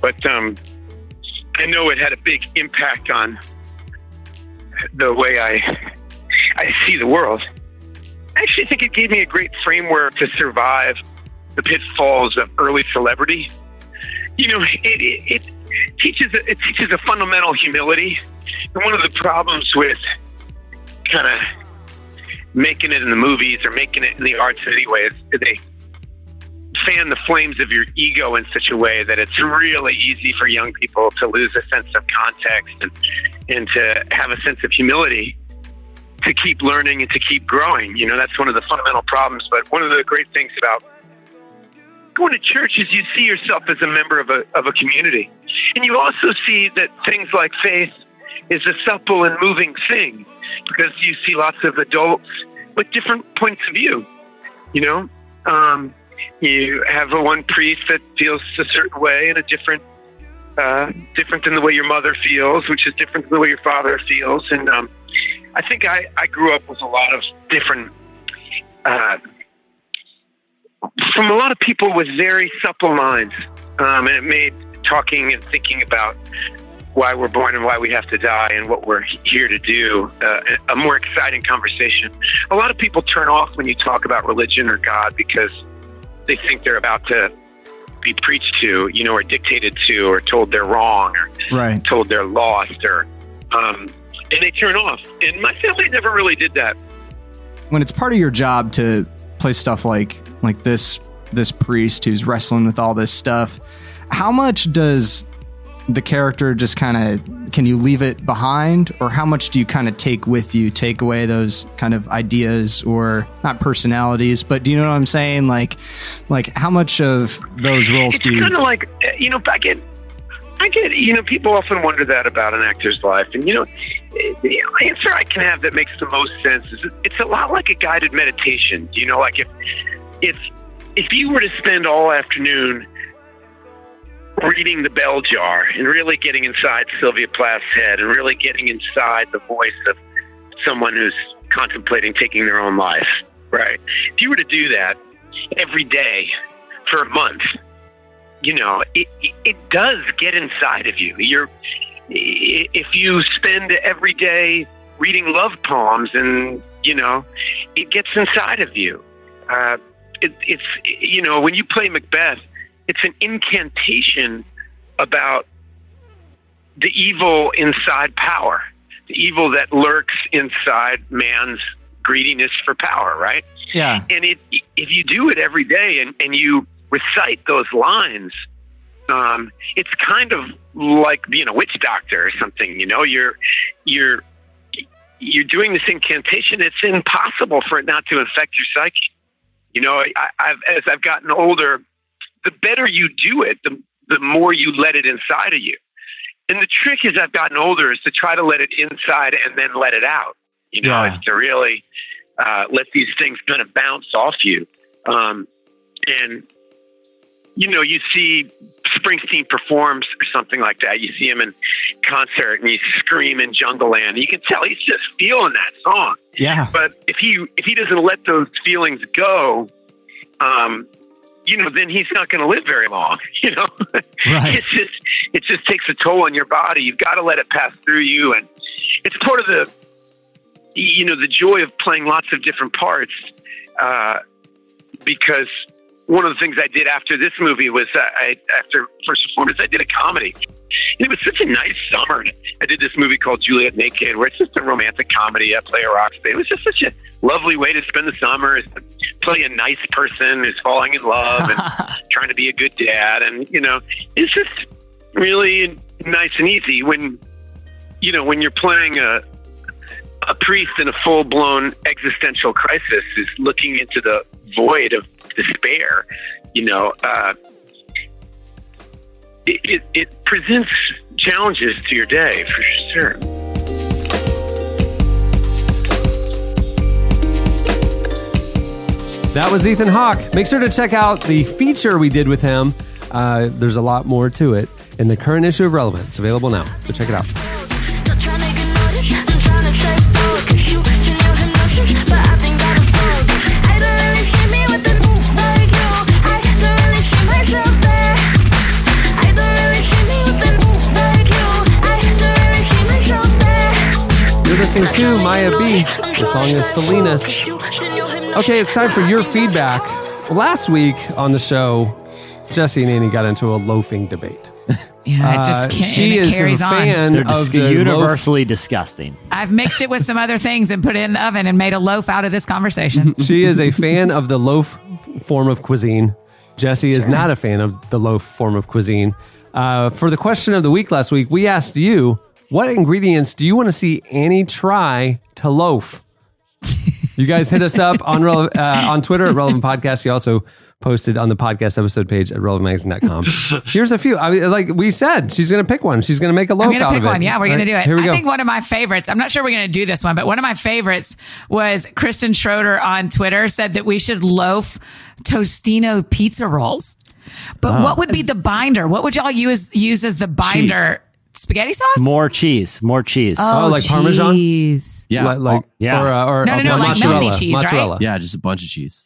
but um, I know it had a big impact on the way I I see the world. I actually think it gave me a great framework to survive the pitfalls of early celebrity. You know, it, it, it teaches it teaches a fundamental humility, and one of the problems with kind of making it in the movies or making it in the arts anyway is they fan the flames of your ego in such a way that it's really easy for young people to lose a sense of context and, and to have a sense of humility to keep learning and to keep growing. You know, that's one of the fundamental problems. But one of the great things about going to church is you see yourself as a member of a, of a community. And you also see that things like faith is a supple and moving thing because you see lots of adults with different points of view. You know, um, you have a one priest that feels a certain way and a different uh, different than the way your mother feels, which is different than the way your father feels. And um, I think I, I grew up with a lot of different, uh, from a lot of people with very supple minds. Um, and it made talking and thinking about why we're born and why we have to die and what we're here to do uh, a more exciting conversation. A lot of people turn off when you talk about religion or God because they think they're about to be preached to, you know, or dictated to, or told they're wrong, or Right. told they're lost, or um, and they turn off. And my family never really did that. When it's part of your job to play stuff like like this this priest who's wrestling with all this stuff, how much does the character just kind of can you leave it behind? Or how much do you kind of take with you? Take away those kind of ideas or not personalities but do you know what i'm saying? Like like how much of those roles It's do you kind of like uh, you know, I get, I get, you know, people often wonder that about an actor's life, and you know, eh, the answer I can have that makes the most sense is it's a lot like a guided meditation. You know, like if if if you were to spend all afternoon reading the bell jar and really getting inside Sylvia Plath's head and really getting inside the voice of someone who's contemplating taking their own life, right? If you were to do that every day for a month, you know, it, it, does get inside of you. You're, if you spend every day reading love poems and, you know, it gets inside of you. Uh, it, it's, you know, when you play Macbeth, it's an incantation about the evil inside power, the evil that lurks inside man's greediness for power, right? yeah And it, if you do it every day and, and you recite those lines, um, it's kind of like being a witch doctor or something. You know, you're you're you're doing this incantation, it's impossible for it not to infect your psyche. You know, I, I've, as I've gotten older, the better you do it, the, the more you let it inside of you. And the trick as I've gotten older is to try to let it inside and then let it out. You know, Yeah. it's to really uh, let these things kind of bounce off you. Um, and you know, you see Springsteen performs or something like that. You see him in concert and he's screaming Jungleland. You can tell he's just feeling that song. Yeah. But if he if he doesn't let those feelings go, um, you know, then he's not going to live very long. You know, Right. it's just it just takes a toll on your body. You've got to let it pass through you, and it's part of the you know the joy of playing lots of different parts. Uh, because one of the things I did after this movie was uh, I after First Reformed I did a comedy. It was such a nice summer. I did this movie called Juliet Naked, where it's just a romantic comedy. I play a rock star. It was just such a lovely way to spend the summer. Is to play a nice person who's falling in love and trying to be a good dad, and you know, it's just really nice and easy when you know when you're playing a a priest in a full blown existential crisis is looking into the void of despair. You know, uh, it, it, it presents challenges to your day for sure. That was Ethan Hawke. Make sure to check out the feature we did with him. Uh, there's a lot more to it in the current issue of Relevant. It's available now. Go check it out. You're listening to Maya B. The song is Salinas. Okay, it's time for your feedback. Last week on the show, Jesse and Annie got into a loafing debate. Yeah, it just Uh, she and it is a carries on. fan They're of dis- the loaf- universally disgusting. I've mixed it with some other things and put it in the oven and made a loaf out of this conversation. she is a fan of the loaf form of cuisine. Jesse is not a fan of the loaf form of cuisine. Uh, for the question of the week last week, we asked you, what ingredients do you want to see Annie try to loaf? You guys hit us up on uh, on Twitter at Relevant Podcast. You also posted on the podcast episode page at relevantmagazine.com. Here's a few. I mean, like we said, she's going to pick one. She's going to make a loaf I'm going out to pick of it. one. Yeah, we're going to do it. Here we I go. think one of my favorites, I'm not sure we're going to do this one, but one of my favorites was Kristen Schroeder on Twitter said that we should loaf Tostino pizza rolls. But Oh. what would be the binder? What would y'all use use as the binder? Spaghetti sauce? More cheese, more cheese. Oh, like Parmesan? cheese. Yeah. Like, like Yeah. or, uh, or No, no, no, like mozzarella. melty cheese, right? mozzarella. Yeah, just a bunch of cheese.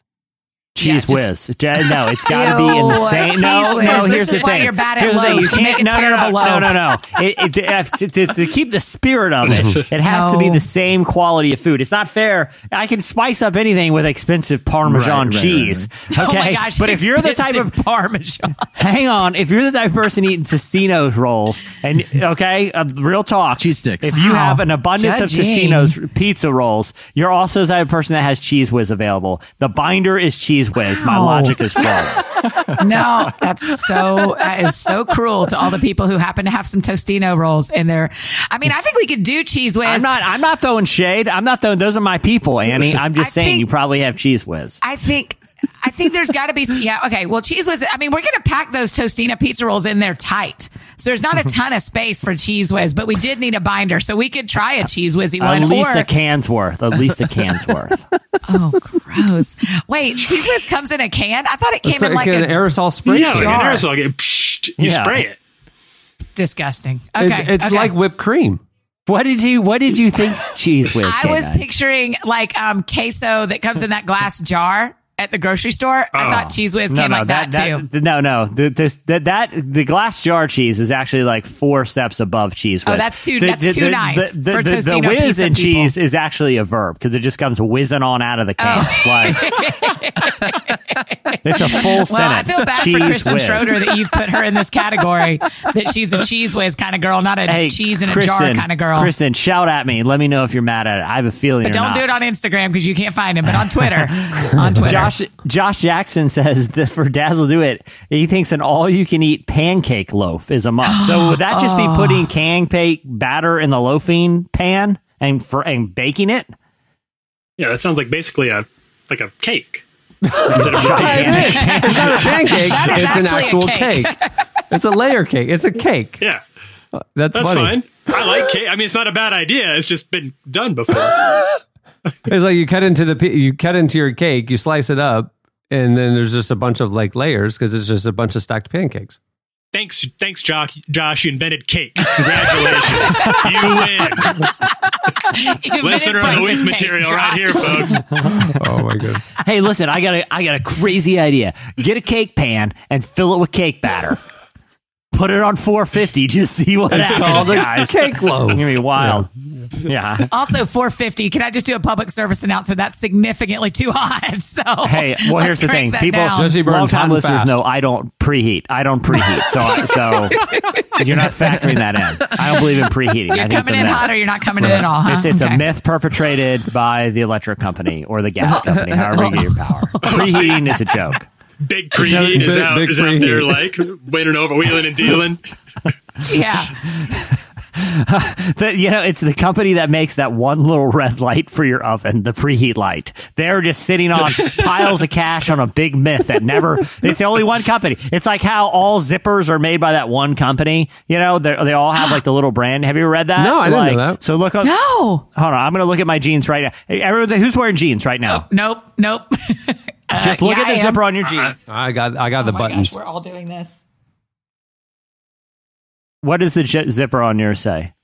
Cheese Yeah, whiz. No, it's got to be in the same. cheese No, whiz. no. This Here's is the why thing. you're bad at here's the thing. loaves. You You can't. No, no, no, no, loaf. no, no. It, it, uh, to, to, to keep the spirit of it, it has to be the same quality of food. It's not fair. I can spice up anything with expensive Parmesan Right, right, right, cheese. Oh Okay, my gosh! but if you're the type of Parmesan, Hang on. If you're the type of person eating Tostino's rolls, and okay, uh, real talk, Cheese sticks. If you Wow. have an abundance Judging. of Tostino's pizza rolls, you're also the type of person that has cheese whiz available. The binder is cheese whiz. My Wow. logic is flawless. no, that's so that is so cruel to all the people who happen to have some Tostino rolls in there. I mean, I think we could do cheese whiz. I'm not. I'm not throwing shade. I'm not throwing. Those are my people, Annie. I'm just I saying think- you probably have cheese whiz. I think. I think there's got to be, yeah, okay. Well, cheese whiz. I mean, we're going to pack those Tostina pizza rolls in there tight, so there's not a ton of space for cheese whiz. But we did need a binder, so we could try a cheese whizzy one. At least or, a can's worth. At least a can's worth. oh, gross! Wait, cheese whiz comes in a can. I thought it came It's in like like an a aerosol spray. Yeah, like an aerosol. Get, psh, you Yeah. spray it. disgusting. Okay, It's, it's okay. like whipped cream. What did you What did you think cheese whiz? I came was in? picturing like um queso that comes in that glass jar at the grocery store. I thought oh. cheese whiz came like that, too. No, no, the, this, that that the glass jar cheese is actually like four steps above cheese Oh, that's too- The- that's the- too the- nice The, the, for the, the whiz and people. cheese is actually a verb because it just comes whizzing on out of the can. Oh. Like it's a full Well, I sentence. feel bad cheese for Kristen whiz. Schroeder that you've put her in this category. that she's a cheese whiz kind of girl, not a Hey, cheese in a Kristen, jar kind of girl. Kristen, shout at me. Let me know if you're mad at it. I have a feeling but don't not. do it on Instagram because you can't find him. But on Twitter, on Twitter, Josh Josh Jackson says that for Dazzle Do It, he thinks an all you can eat pancake loaf is a must. So would that just be Oh. putting pancake batter in the loafing pan and for and baking it. Yeah, that sounds like basically a like a cake. Instead of pancake. is. It's not a pancake. That is it's an actually a actual cake. cake. It's a layer cake. It's a cake. Yeah, That's, that's funny. fine. I like cake. I mean, it's not a bad idea. It's just been done before. It's like you cut into the you cut into your cake, you slice it up, and then there's just a bunch of like layers because it's just a bunch of stacked pancakes. thanks, thanks, Josh. Josh, you invented cake. Congratulations, you win. You Listener of the invented week material cake, right here, folks. Oh my god! Hey, listen, I got a I got a crazy idea. Get a cake pan and fill it with cake batter. Put it on 450. Just see what It's happens, called a guys. cake loaf. It's gonna be wild. Yeah. Also, 450. Can I just do a public service announcement? That's significantly too hot. So, Hey, well, here's the thing. People, down. Jesse Burns long-time listeners fast. know I don't preheat. I don't preheat. So, so you're not factoring that in. I don't believe in preheating. I You're think it's coming a in myth. hot or you're not coming in at all. Huh? It's it's Okay. a myth perpetrated by the electric company or the gas company, however you get your power. Preheating is a joke. Big preheat is Big- out, big is out there like winning over, wheeling and dealing. Yeah. The, you know, it's the company that makes that one little red light for your oven, the preheat light. They're just sitting on piles of cash on a big myth that never. It's the only one company. It's like how all zippers are made by that one company. You know, they they all have like the little brand. Have you read that? No, I didn't know that. So look up. No. Hold on, I'm going to look at my jeans right now. Everyone, who's wearing jeans right now? Oh, nope. Nope. Uh, Just look yeah, at the I am. zipper on your jeans. I got I got the oh my buttons. Gosh, we're all doing this. What does the j- zipper on yours say?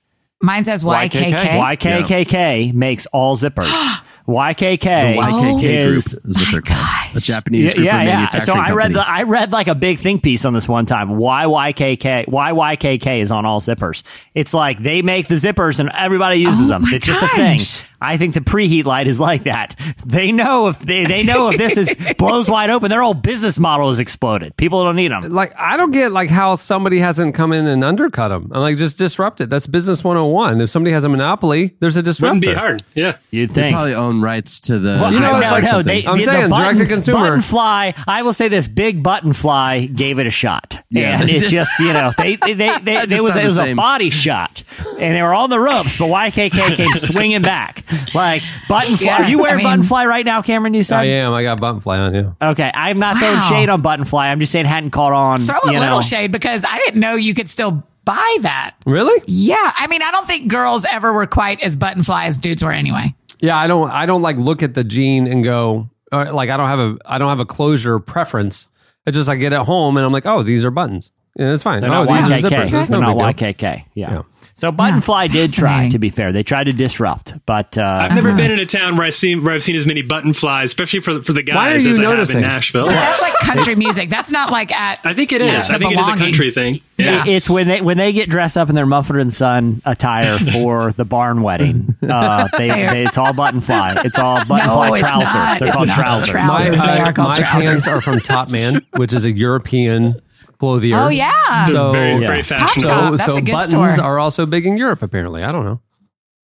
Mine says YKK. YKKK makes all zippers. YKK, The YKK is group is what they're called. A Japanese yeah, group yeah, yeah. manufacturing So I read the. I read like a big think piece on this one time. Why YKK? Why YKK is on all zippers? It's like they make the zippers and everybody uses Oh them. my It's just a thing. I think the preheat light is like that. They know if they they know if this is blows wide open, their whole business model is exploded. People don't need them. Like I don't get like how somebody hasn't come in and undercut them. I'm like just disrupt it. That's business 101. If somebody has a monopoly, there's a disruptor. Wouldn't be hard. Yeah. You'd They think. probably own rights to the. Well, You know, it's like no, something. they, I'm the- saying, the direct-to-consumer. Button fly. I will say this: big button fly gave it a shot, Yeah. and it just you know they they they, they Just it was it the was a body shot, and they were on the ropes, but YKK came swinging back like button fly. Yeah, Are you wearing I mean- button fly right now, Cameron? You said I am. I got button fly on you. okay. I'm not throwing shade on button fly. I'm just saying it hadn't caught on. Throw a you little know. shade because I didn't know you could still buy that. Really? Yeah. I mean, I don't think girls ever were quite as button fly as dudes were anyway. Yeah, I don't. I don't like look at the jean and go or, like I don't have a. I don't have a closure preference. It's just I get it home and I'm like, oh, these are buttons. And it's fine. They're oh, not these are YKK. zippers. That's They're no not. YKK. Yeah. Yeah. So Buttonfly did try. To be fair, they tried to disrupt, but uh, I've never been in a town where I've seen where I've seen as many button flies, especially for for the guys Why are you I noticing? have in Nashville. That's like country music. That's not like at. I think it is. Yeah. I think it is a country thing. Yeah. It- It's when they when they get dressed up in their Mumford and Son attire for the barn wedding. Uh, they, they it's all button fly. It's all button No, it's trousers. not. They're It's called trousers. Trousers. My, They uh, are called my trousers. pants are from Top Man, which is a European clothier. Oh yeah. So very, Yeah. very Top fashionable. Shop. so, That's so a good buttons store. are also big in Europe. Apparently, I don't know.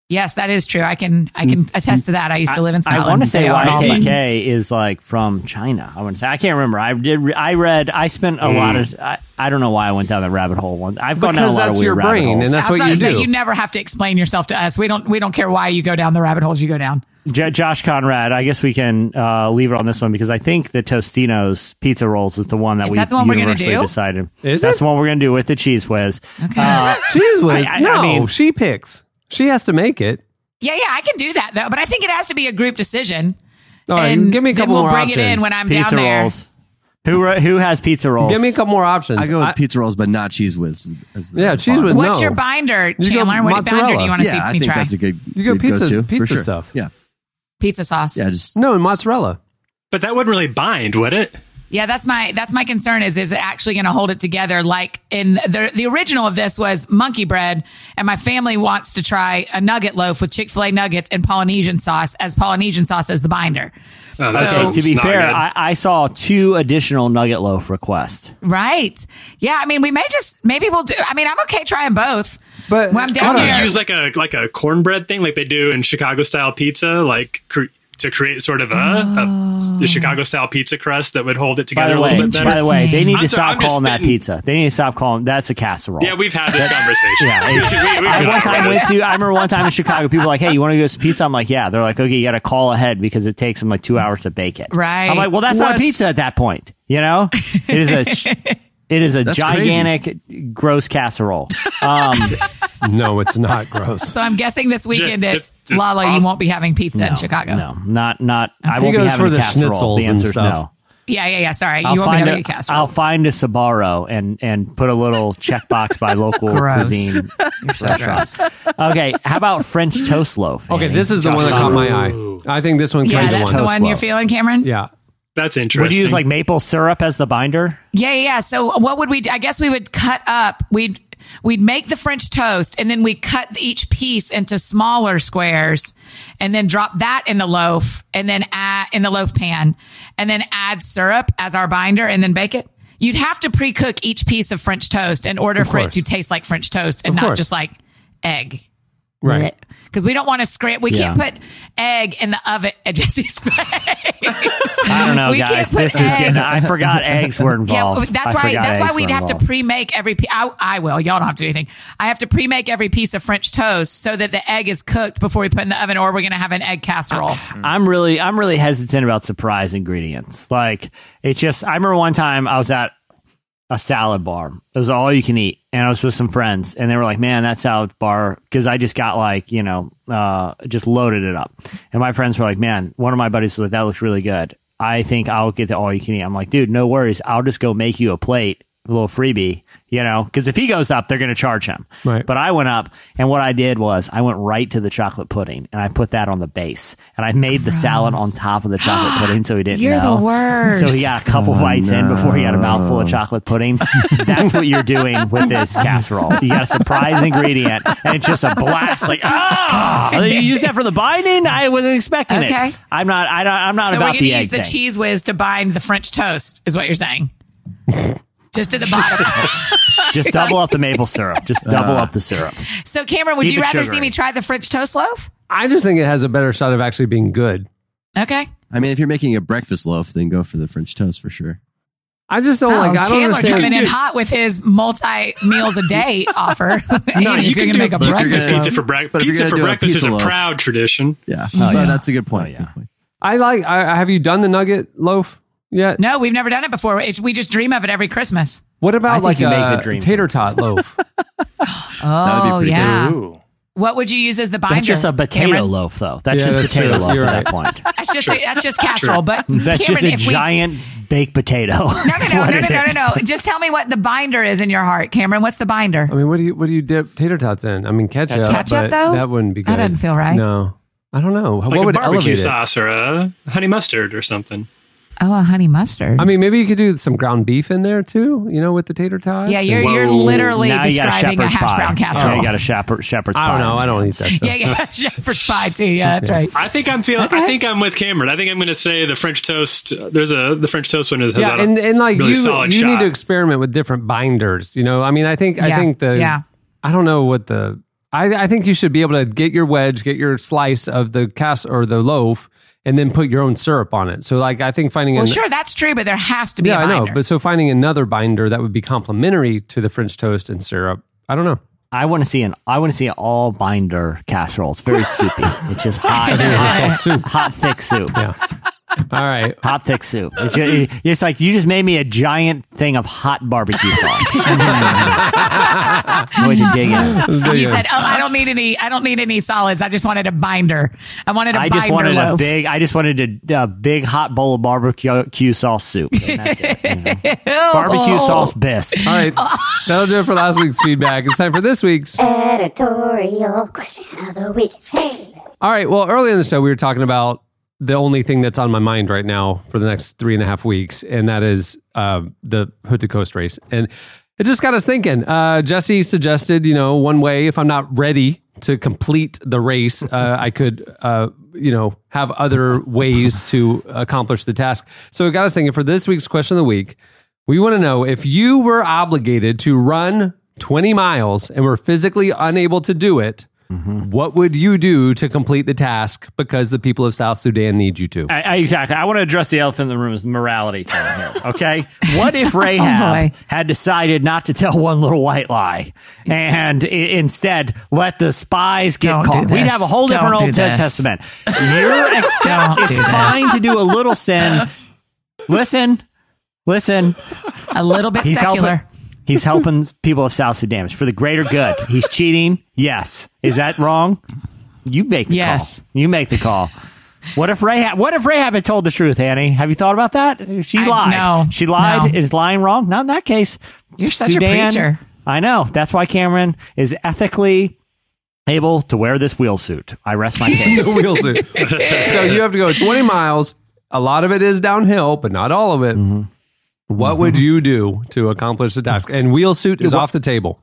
Yes, that is true. I can I can attest to that. I used to live in I Scotland. want to say They are all button. YKK is like from China. I want to say I can't remember. I did. I read. I spent a lot of. Mm. I, I don't know why I went down that rabbit hole. One. I've gone down a lot of weird your rabbit brain, holes. and that's I was what about you to say, do. you never have to explain yourself to us. We don't we don't care why you go down the rabbit holes you go down. J- Josh Conrad. I guess we can uh, leave it on this one because I think the Tostino's pizza rolls is the one that Is we that the one we're gonna universally do? decided. Is That's it? the one we're going to do with the cheese whiz. Okay. Uh, Cheese whiz. I- I- no, I mean- she picks. She has to make it. yeah, yeah, I can do that though, but I think it has to be a group decision. All right, and give me a couple we'll more bring options. it in when I'm pizza down there. rolls. Who ro- who has pizza rolls? Give me a couple more options. I go with pizza rolls, but not cheese whiz. Yeah, cheese whiz. What's no. your binder, You go Chandler? What binder do you want to Yeah, see I me think try? that's a good. You go good pizza- go-to, pizza sure. stuff. Yeah, Pizza sauce. yeah. Just No, and mozzarella. But that wouldn't really bind, would it? Yeah, that's my that's my concern is is it actually going to hold it together like in the the original of this was monkey bread and my family wants to try a nugget loaf with Chick-fil-A nuggets and Polynesian sauce as Polynesian sauce as the binder. Oh, that So- Okay, to be fair. I, I saw two additional nugget loaf requests. Right. Yeah, I mean we may just maybe we'll do I mean I'm okay trying both. But when I'm down Can you use like a like a cornbread thing, like they do in Chicago style pizza? Like cr- to create sort of a, a the oh. Chicago style pizza crust that would hold it By together the a way, little bit better. by the way, they need I'm to sorry, stop I'm calling that pizza. They need to stop calling that's a casserole. Yeah, we've had this conversation. Yeah, it's- We- we've I one time went to. I remember one time in Chicago, people were like, "Hey, you want to go to pizza?" I'm like, "Yeah." They're like, "Okay, you got to call ahead because it takes them like two hours to bake it." Right. I'm like, "Well, that's not a pizza at that point." You know, it is a. It is a That's gigantic, gross casserole. Um, no, it's not gross. So I'm guessing this weekend at It's- it's Lolla, you won't be having pizza in Chicago. No, not not. I won't be goes having for a the casserole. schnitzels The and answer is stuff. no. Yeah, yeah, yeah. Sorry, I'll you won't be find having a, a casserole. I'll find a Sbarro and and put a little checkbox by local cuisine so restaurants. Okay, how about French toast loaf? Okay, this is the one that caught my eye. I think this one yeah, could that's the the one. one you're feeling, Cameron. Yeah. That's interesting. Would you use like maple syrup as the binder? Yeah, yeah, yeah. So what would we do? I guess we would cut up. We'd we'd make the French toast and then we cut each piece into smaller squares and then drop that in the loaf and then add in the loaf pan and then add syrup as our binder and then bake it. You'd have to pre-cook each piece of French toast in order Of for it to taste like French toast and Of not course. just like egg. Right. Because we don't want to scram. We Yeah. can't put egg in the oven at Jesse's face. I don't know, We can't guys. put This is egg- getting. I forgot eggs were involved. Yeah, that's I why. That's why we'd have to pre-make every. I, I will. Y'all don't have to do anything. I have to pre-make every piece of French toast so that the egg is cooked before we put it in the oven, or we're going to have an egg casserole. I'm really I'm really hesitant about surprise ingredients. Like it just I remember one time I was at a salad bar. It was all you can eat. And I was with some friends and they were like, Man, that salad bar because I just got like, you know, uh just loaded it up. And my friends were like, Man, one of my buddies was like, That looks really good. I think I'll get the all you can eat. I'm like, dude, no worries. I'll just go make you a plate, little freebie, you know, because if he goes up, they're going to charge him. Right. But I went up, and what I did was I went right to the chocolate pudding, and I put that on the base, and I made the salad on top of the chocolate pudding, so he didn't You're the know. worst. So he got a couple Oh, bites in before he had a mouthful of chocolate pudding. That's what you're doing with this casserole. You got a surprise ingredient, and it's just a blast. Like, ah, you use that for the binding? I wasn't expecting Okay. it. I'm not. I don't, I'm not so we're about going to the egg use the thing. cheese whiz to bind the French toast. Is what you're saying? Just at the bottom. Just double up the maple syrup. Just uh, double up the syrup. so Cameron, would Keep you it rather see sugary. me try the French toast loaf? I just think it has a better shot of actually being good. Okay. I mean, if you're making a breakfast loaf, then go for the French toast for sure. I just don't Oh, like. I don't Chandler understand. coming in hot with his multi meals a day offer. No, Andy, you if you're can going to make a but if you're breakfast gonna- loaf. pizza for, brec- But if you're pizza gonna for do a breakfast is pizza a loaf- proud tradition. Yeah, Oh, But yeah. that's a good point. Oh, yeah. Good point. I like. I, have you done the nugget loaf yet? No, we've never done it before. It's, we just dream of it every Christmas. What I about think like you a make the dream tater tot loaf? Oh, pretty yeah. Ooh. What would you use as the binder? That's just a potato Cameron? loaf, though. That's Yeah, just that's potato true. loaf You're at right. that point. That's just that's just casserole. But That's Cameron, just a if we, giant baked potato. No, no, no, no, no, no, no, no. Just tell me what the binder is in your heart, Cameron. What's the binder? I mean, what do you what do you dip tater tots in? I mean, ketchup. Ketchup, but though? That wouldn't be good. That doesn't feel right. No, I don't know. Like what a would barbecue elevate it? sauce or a honey mustard or something. Oh, a honey mustard. I mean, maybe you could do some ground beef in there too. You know, with the tater tots. yeah, you're you're literally now you got a describing a shepherd's hash pie. brown Yeah, casserole. you got a shepherd, shepherd's I don't know. I don't eat that stuff. yeah, yeah, shepherd's pie too. Yeah, that's right. I think I'm feeling. Okay. I think I'm with Cameron. I think I'm going to say the French toast. uh, There's a the French toast one is has yeah, had a and, and like really you, solid you shot. need to experiment with different binders. You know, I mean, I think I Yeah, think the yeah. I don't know what the I I think you should be able to get your wedge, get your slice of the cast or the loaf, and then put your own syrup on it. So like I think finding Well, an, sure, that's true, but there has to be yeah, a I binder. know, but so finding another binder that would be complementary to the French toast and syrup. I don't know. I want to see an I want to see an all binder casserole. It's very soupy. It's just hot, I it's soup. hot thick soup. Yeah. All right. Hot thick soup. It's, ju- it's like you just made me a giant thing of hot barbecue sauce. Way to dig in. you said, "Oh, I don't need any. I don't need any solids. I just wanted a binder. I wanted a I binder just wanted loaf." a big. I just wanted a, a big hot bowl of barbecue sauce soup. That's it. you know. Oh. Barbecue Oh. sauce bisque. All right. That'll do it for last week's feedback. It's time for this week's. Editorial question of the week. Hey. All right. Well, earlier in the show, we were talking about the only thing that's on my mind right now for the next three and a half weeks, and that is uh, the Hood to Coast race. And it just got us thinking. Uh, Jesse suggested, you know, one way if I'm not ready to complete the race, uh, I could, uh, you know, have other ways to accomplish the task. So it got us thinking for this week's question of the week. We want to know if you were obligated to run 20 miles and were physically unable to do it, Mm-hmm. What would you do to complete the task because the people of South Sudan need you to? I, I, exactly. I want to address the elephant in the room is morality thing here. Okay. What if Oh, Rahab boy. had decided not to tell one little white lie and i- instead let the spies get Don't caught? We'd have a whole different Don't Old this. Testament. You're accept- Don't it's do this. fine to do a little sin. Listen, listen. A little bit He's secular. helping. He's helping people of South Sudan. It's for the greater good. He's cheating. Yes. Is that wrong? You make the Yes. call. You make the call. What if Rahab? What if Rahab had told the truth, Annie? Have you thought about that? She I- lied. no. she lied. No. Is lying wrong? Not in that case. You're such a preacher. I know. That's why Cameron is ethically able to wear this wheel suit. I rest my case. the wheel suit. so you have to go 20 miles. A lot of it is downhill, but not all of it. Mm-hmm. What would mm-hmm. you do to accomplish the task? And wheel suit is what- off the table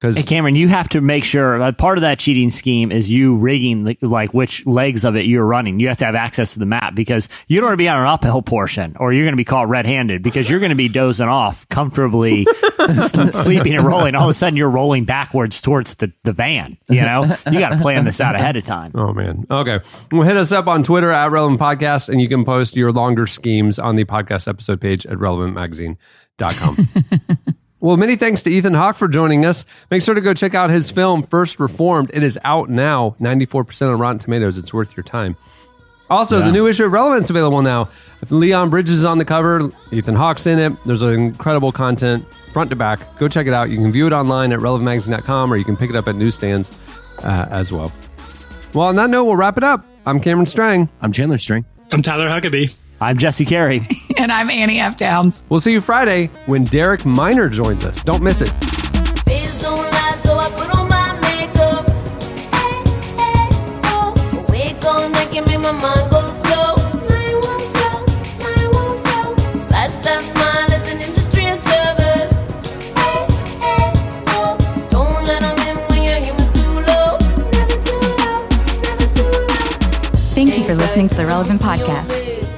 because Hey Cameron, you have to make sure that part of that cheating scheme is you rigging the, like which legs of it you're running. You have to have access to the map because you don't want to be on an uphill portion, or you're going to be caught red-handed because you're going to be dozing off comfortably, sleeping and rolling. All of a sudden, you're rolling backwards towards the, the van. You know, you got to plan this out ahead of time. Oh man. Okay. Well, hit us up on Twitter at Relevant Podcast, and you can post your longer schemes on the podcast episode page at relevantmagazine.com. well, many thanks to Ethan Hawke for joining us. Make sure to go check out his film First Reformed. It is out now, 94% on Rotten Tomatoes. It's worth your time. Also, the new issue of Relevance available now. Leon Bridges is on the cover. Ethan Hawke's in it. There's incredible content front to back. Go check it out. You can view it online at relevantmagazine.com or you can pick it up at newsstands uh, as well. Well, on that note, we'll wrap it up. I'm Cameron Strang. I'm Chandler Strang. I'm Tyler Huckabee. I'm Jesse Carey. and I'm Annie F. Downs. We'll see you Friday when Derek Minor joins us. Don't miss it. Biz don't lie, so I put on my makeup. Hey, hey. Wig on, I can make my mind go slow. Mine won't slow, mine won't slow. Flash that smile is an industry of service. Hey, hey. Don't let 'em in when your humor's too low. Never too low, never too low. Thank you for listening to the Relevant Podcast.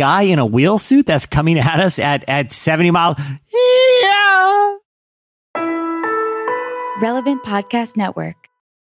Guy in a wheel suit that's coming at us at, at 70 miles? Yeah. Relevant Podcast Network.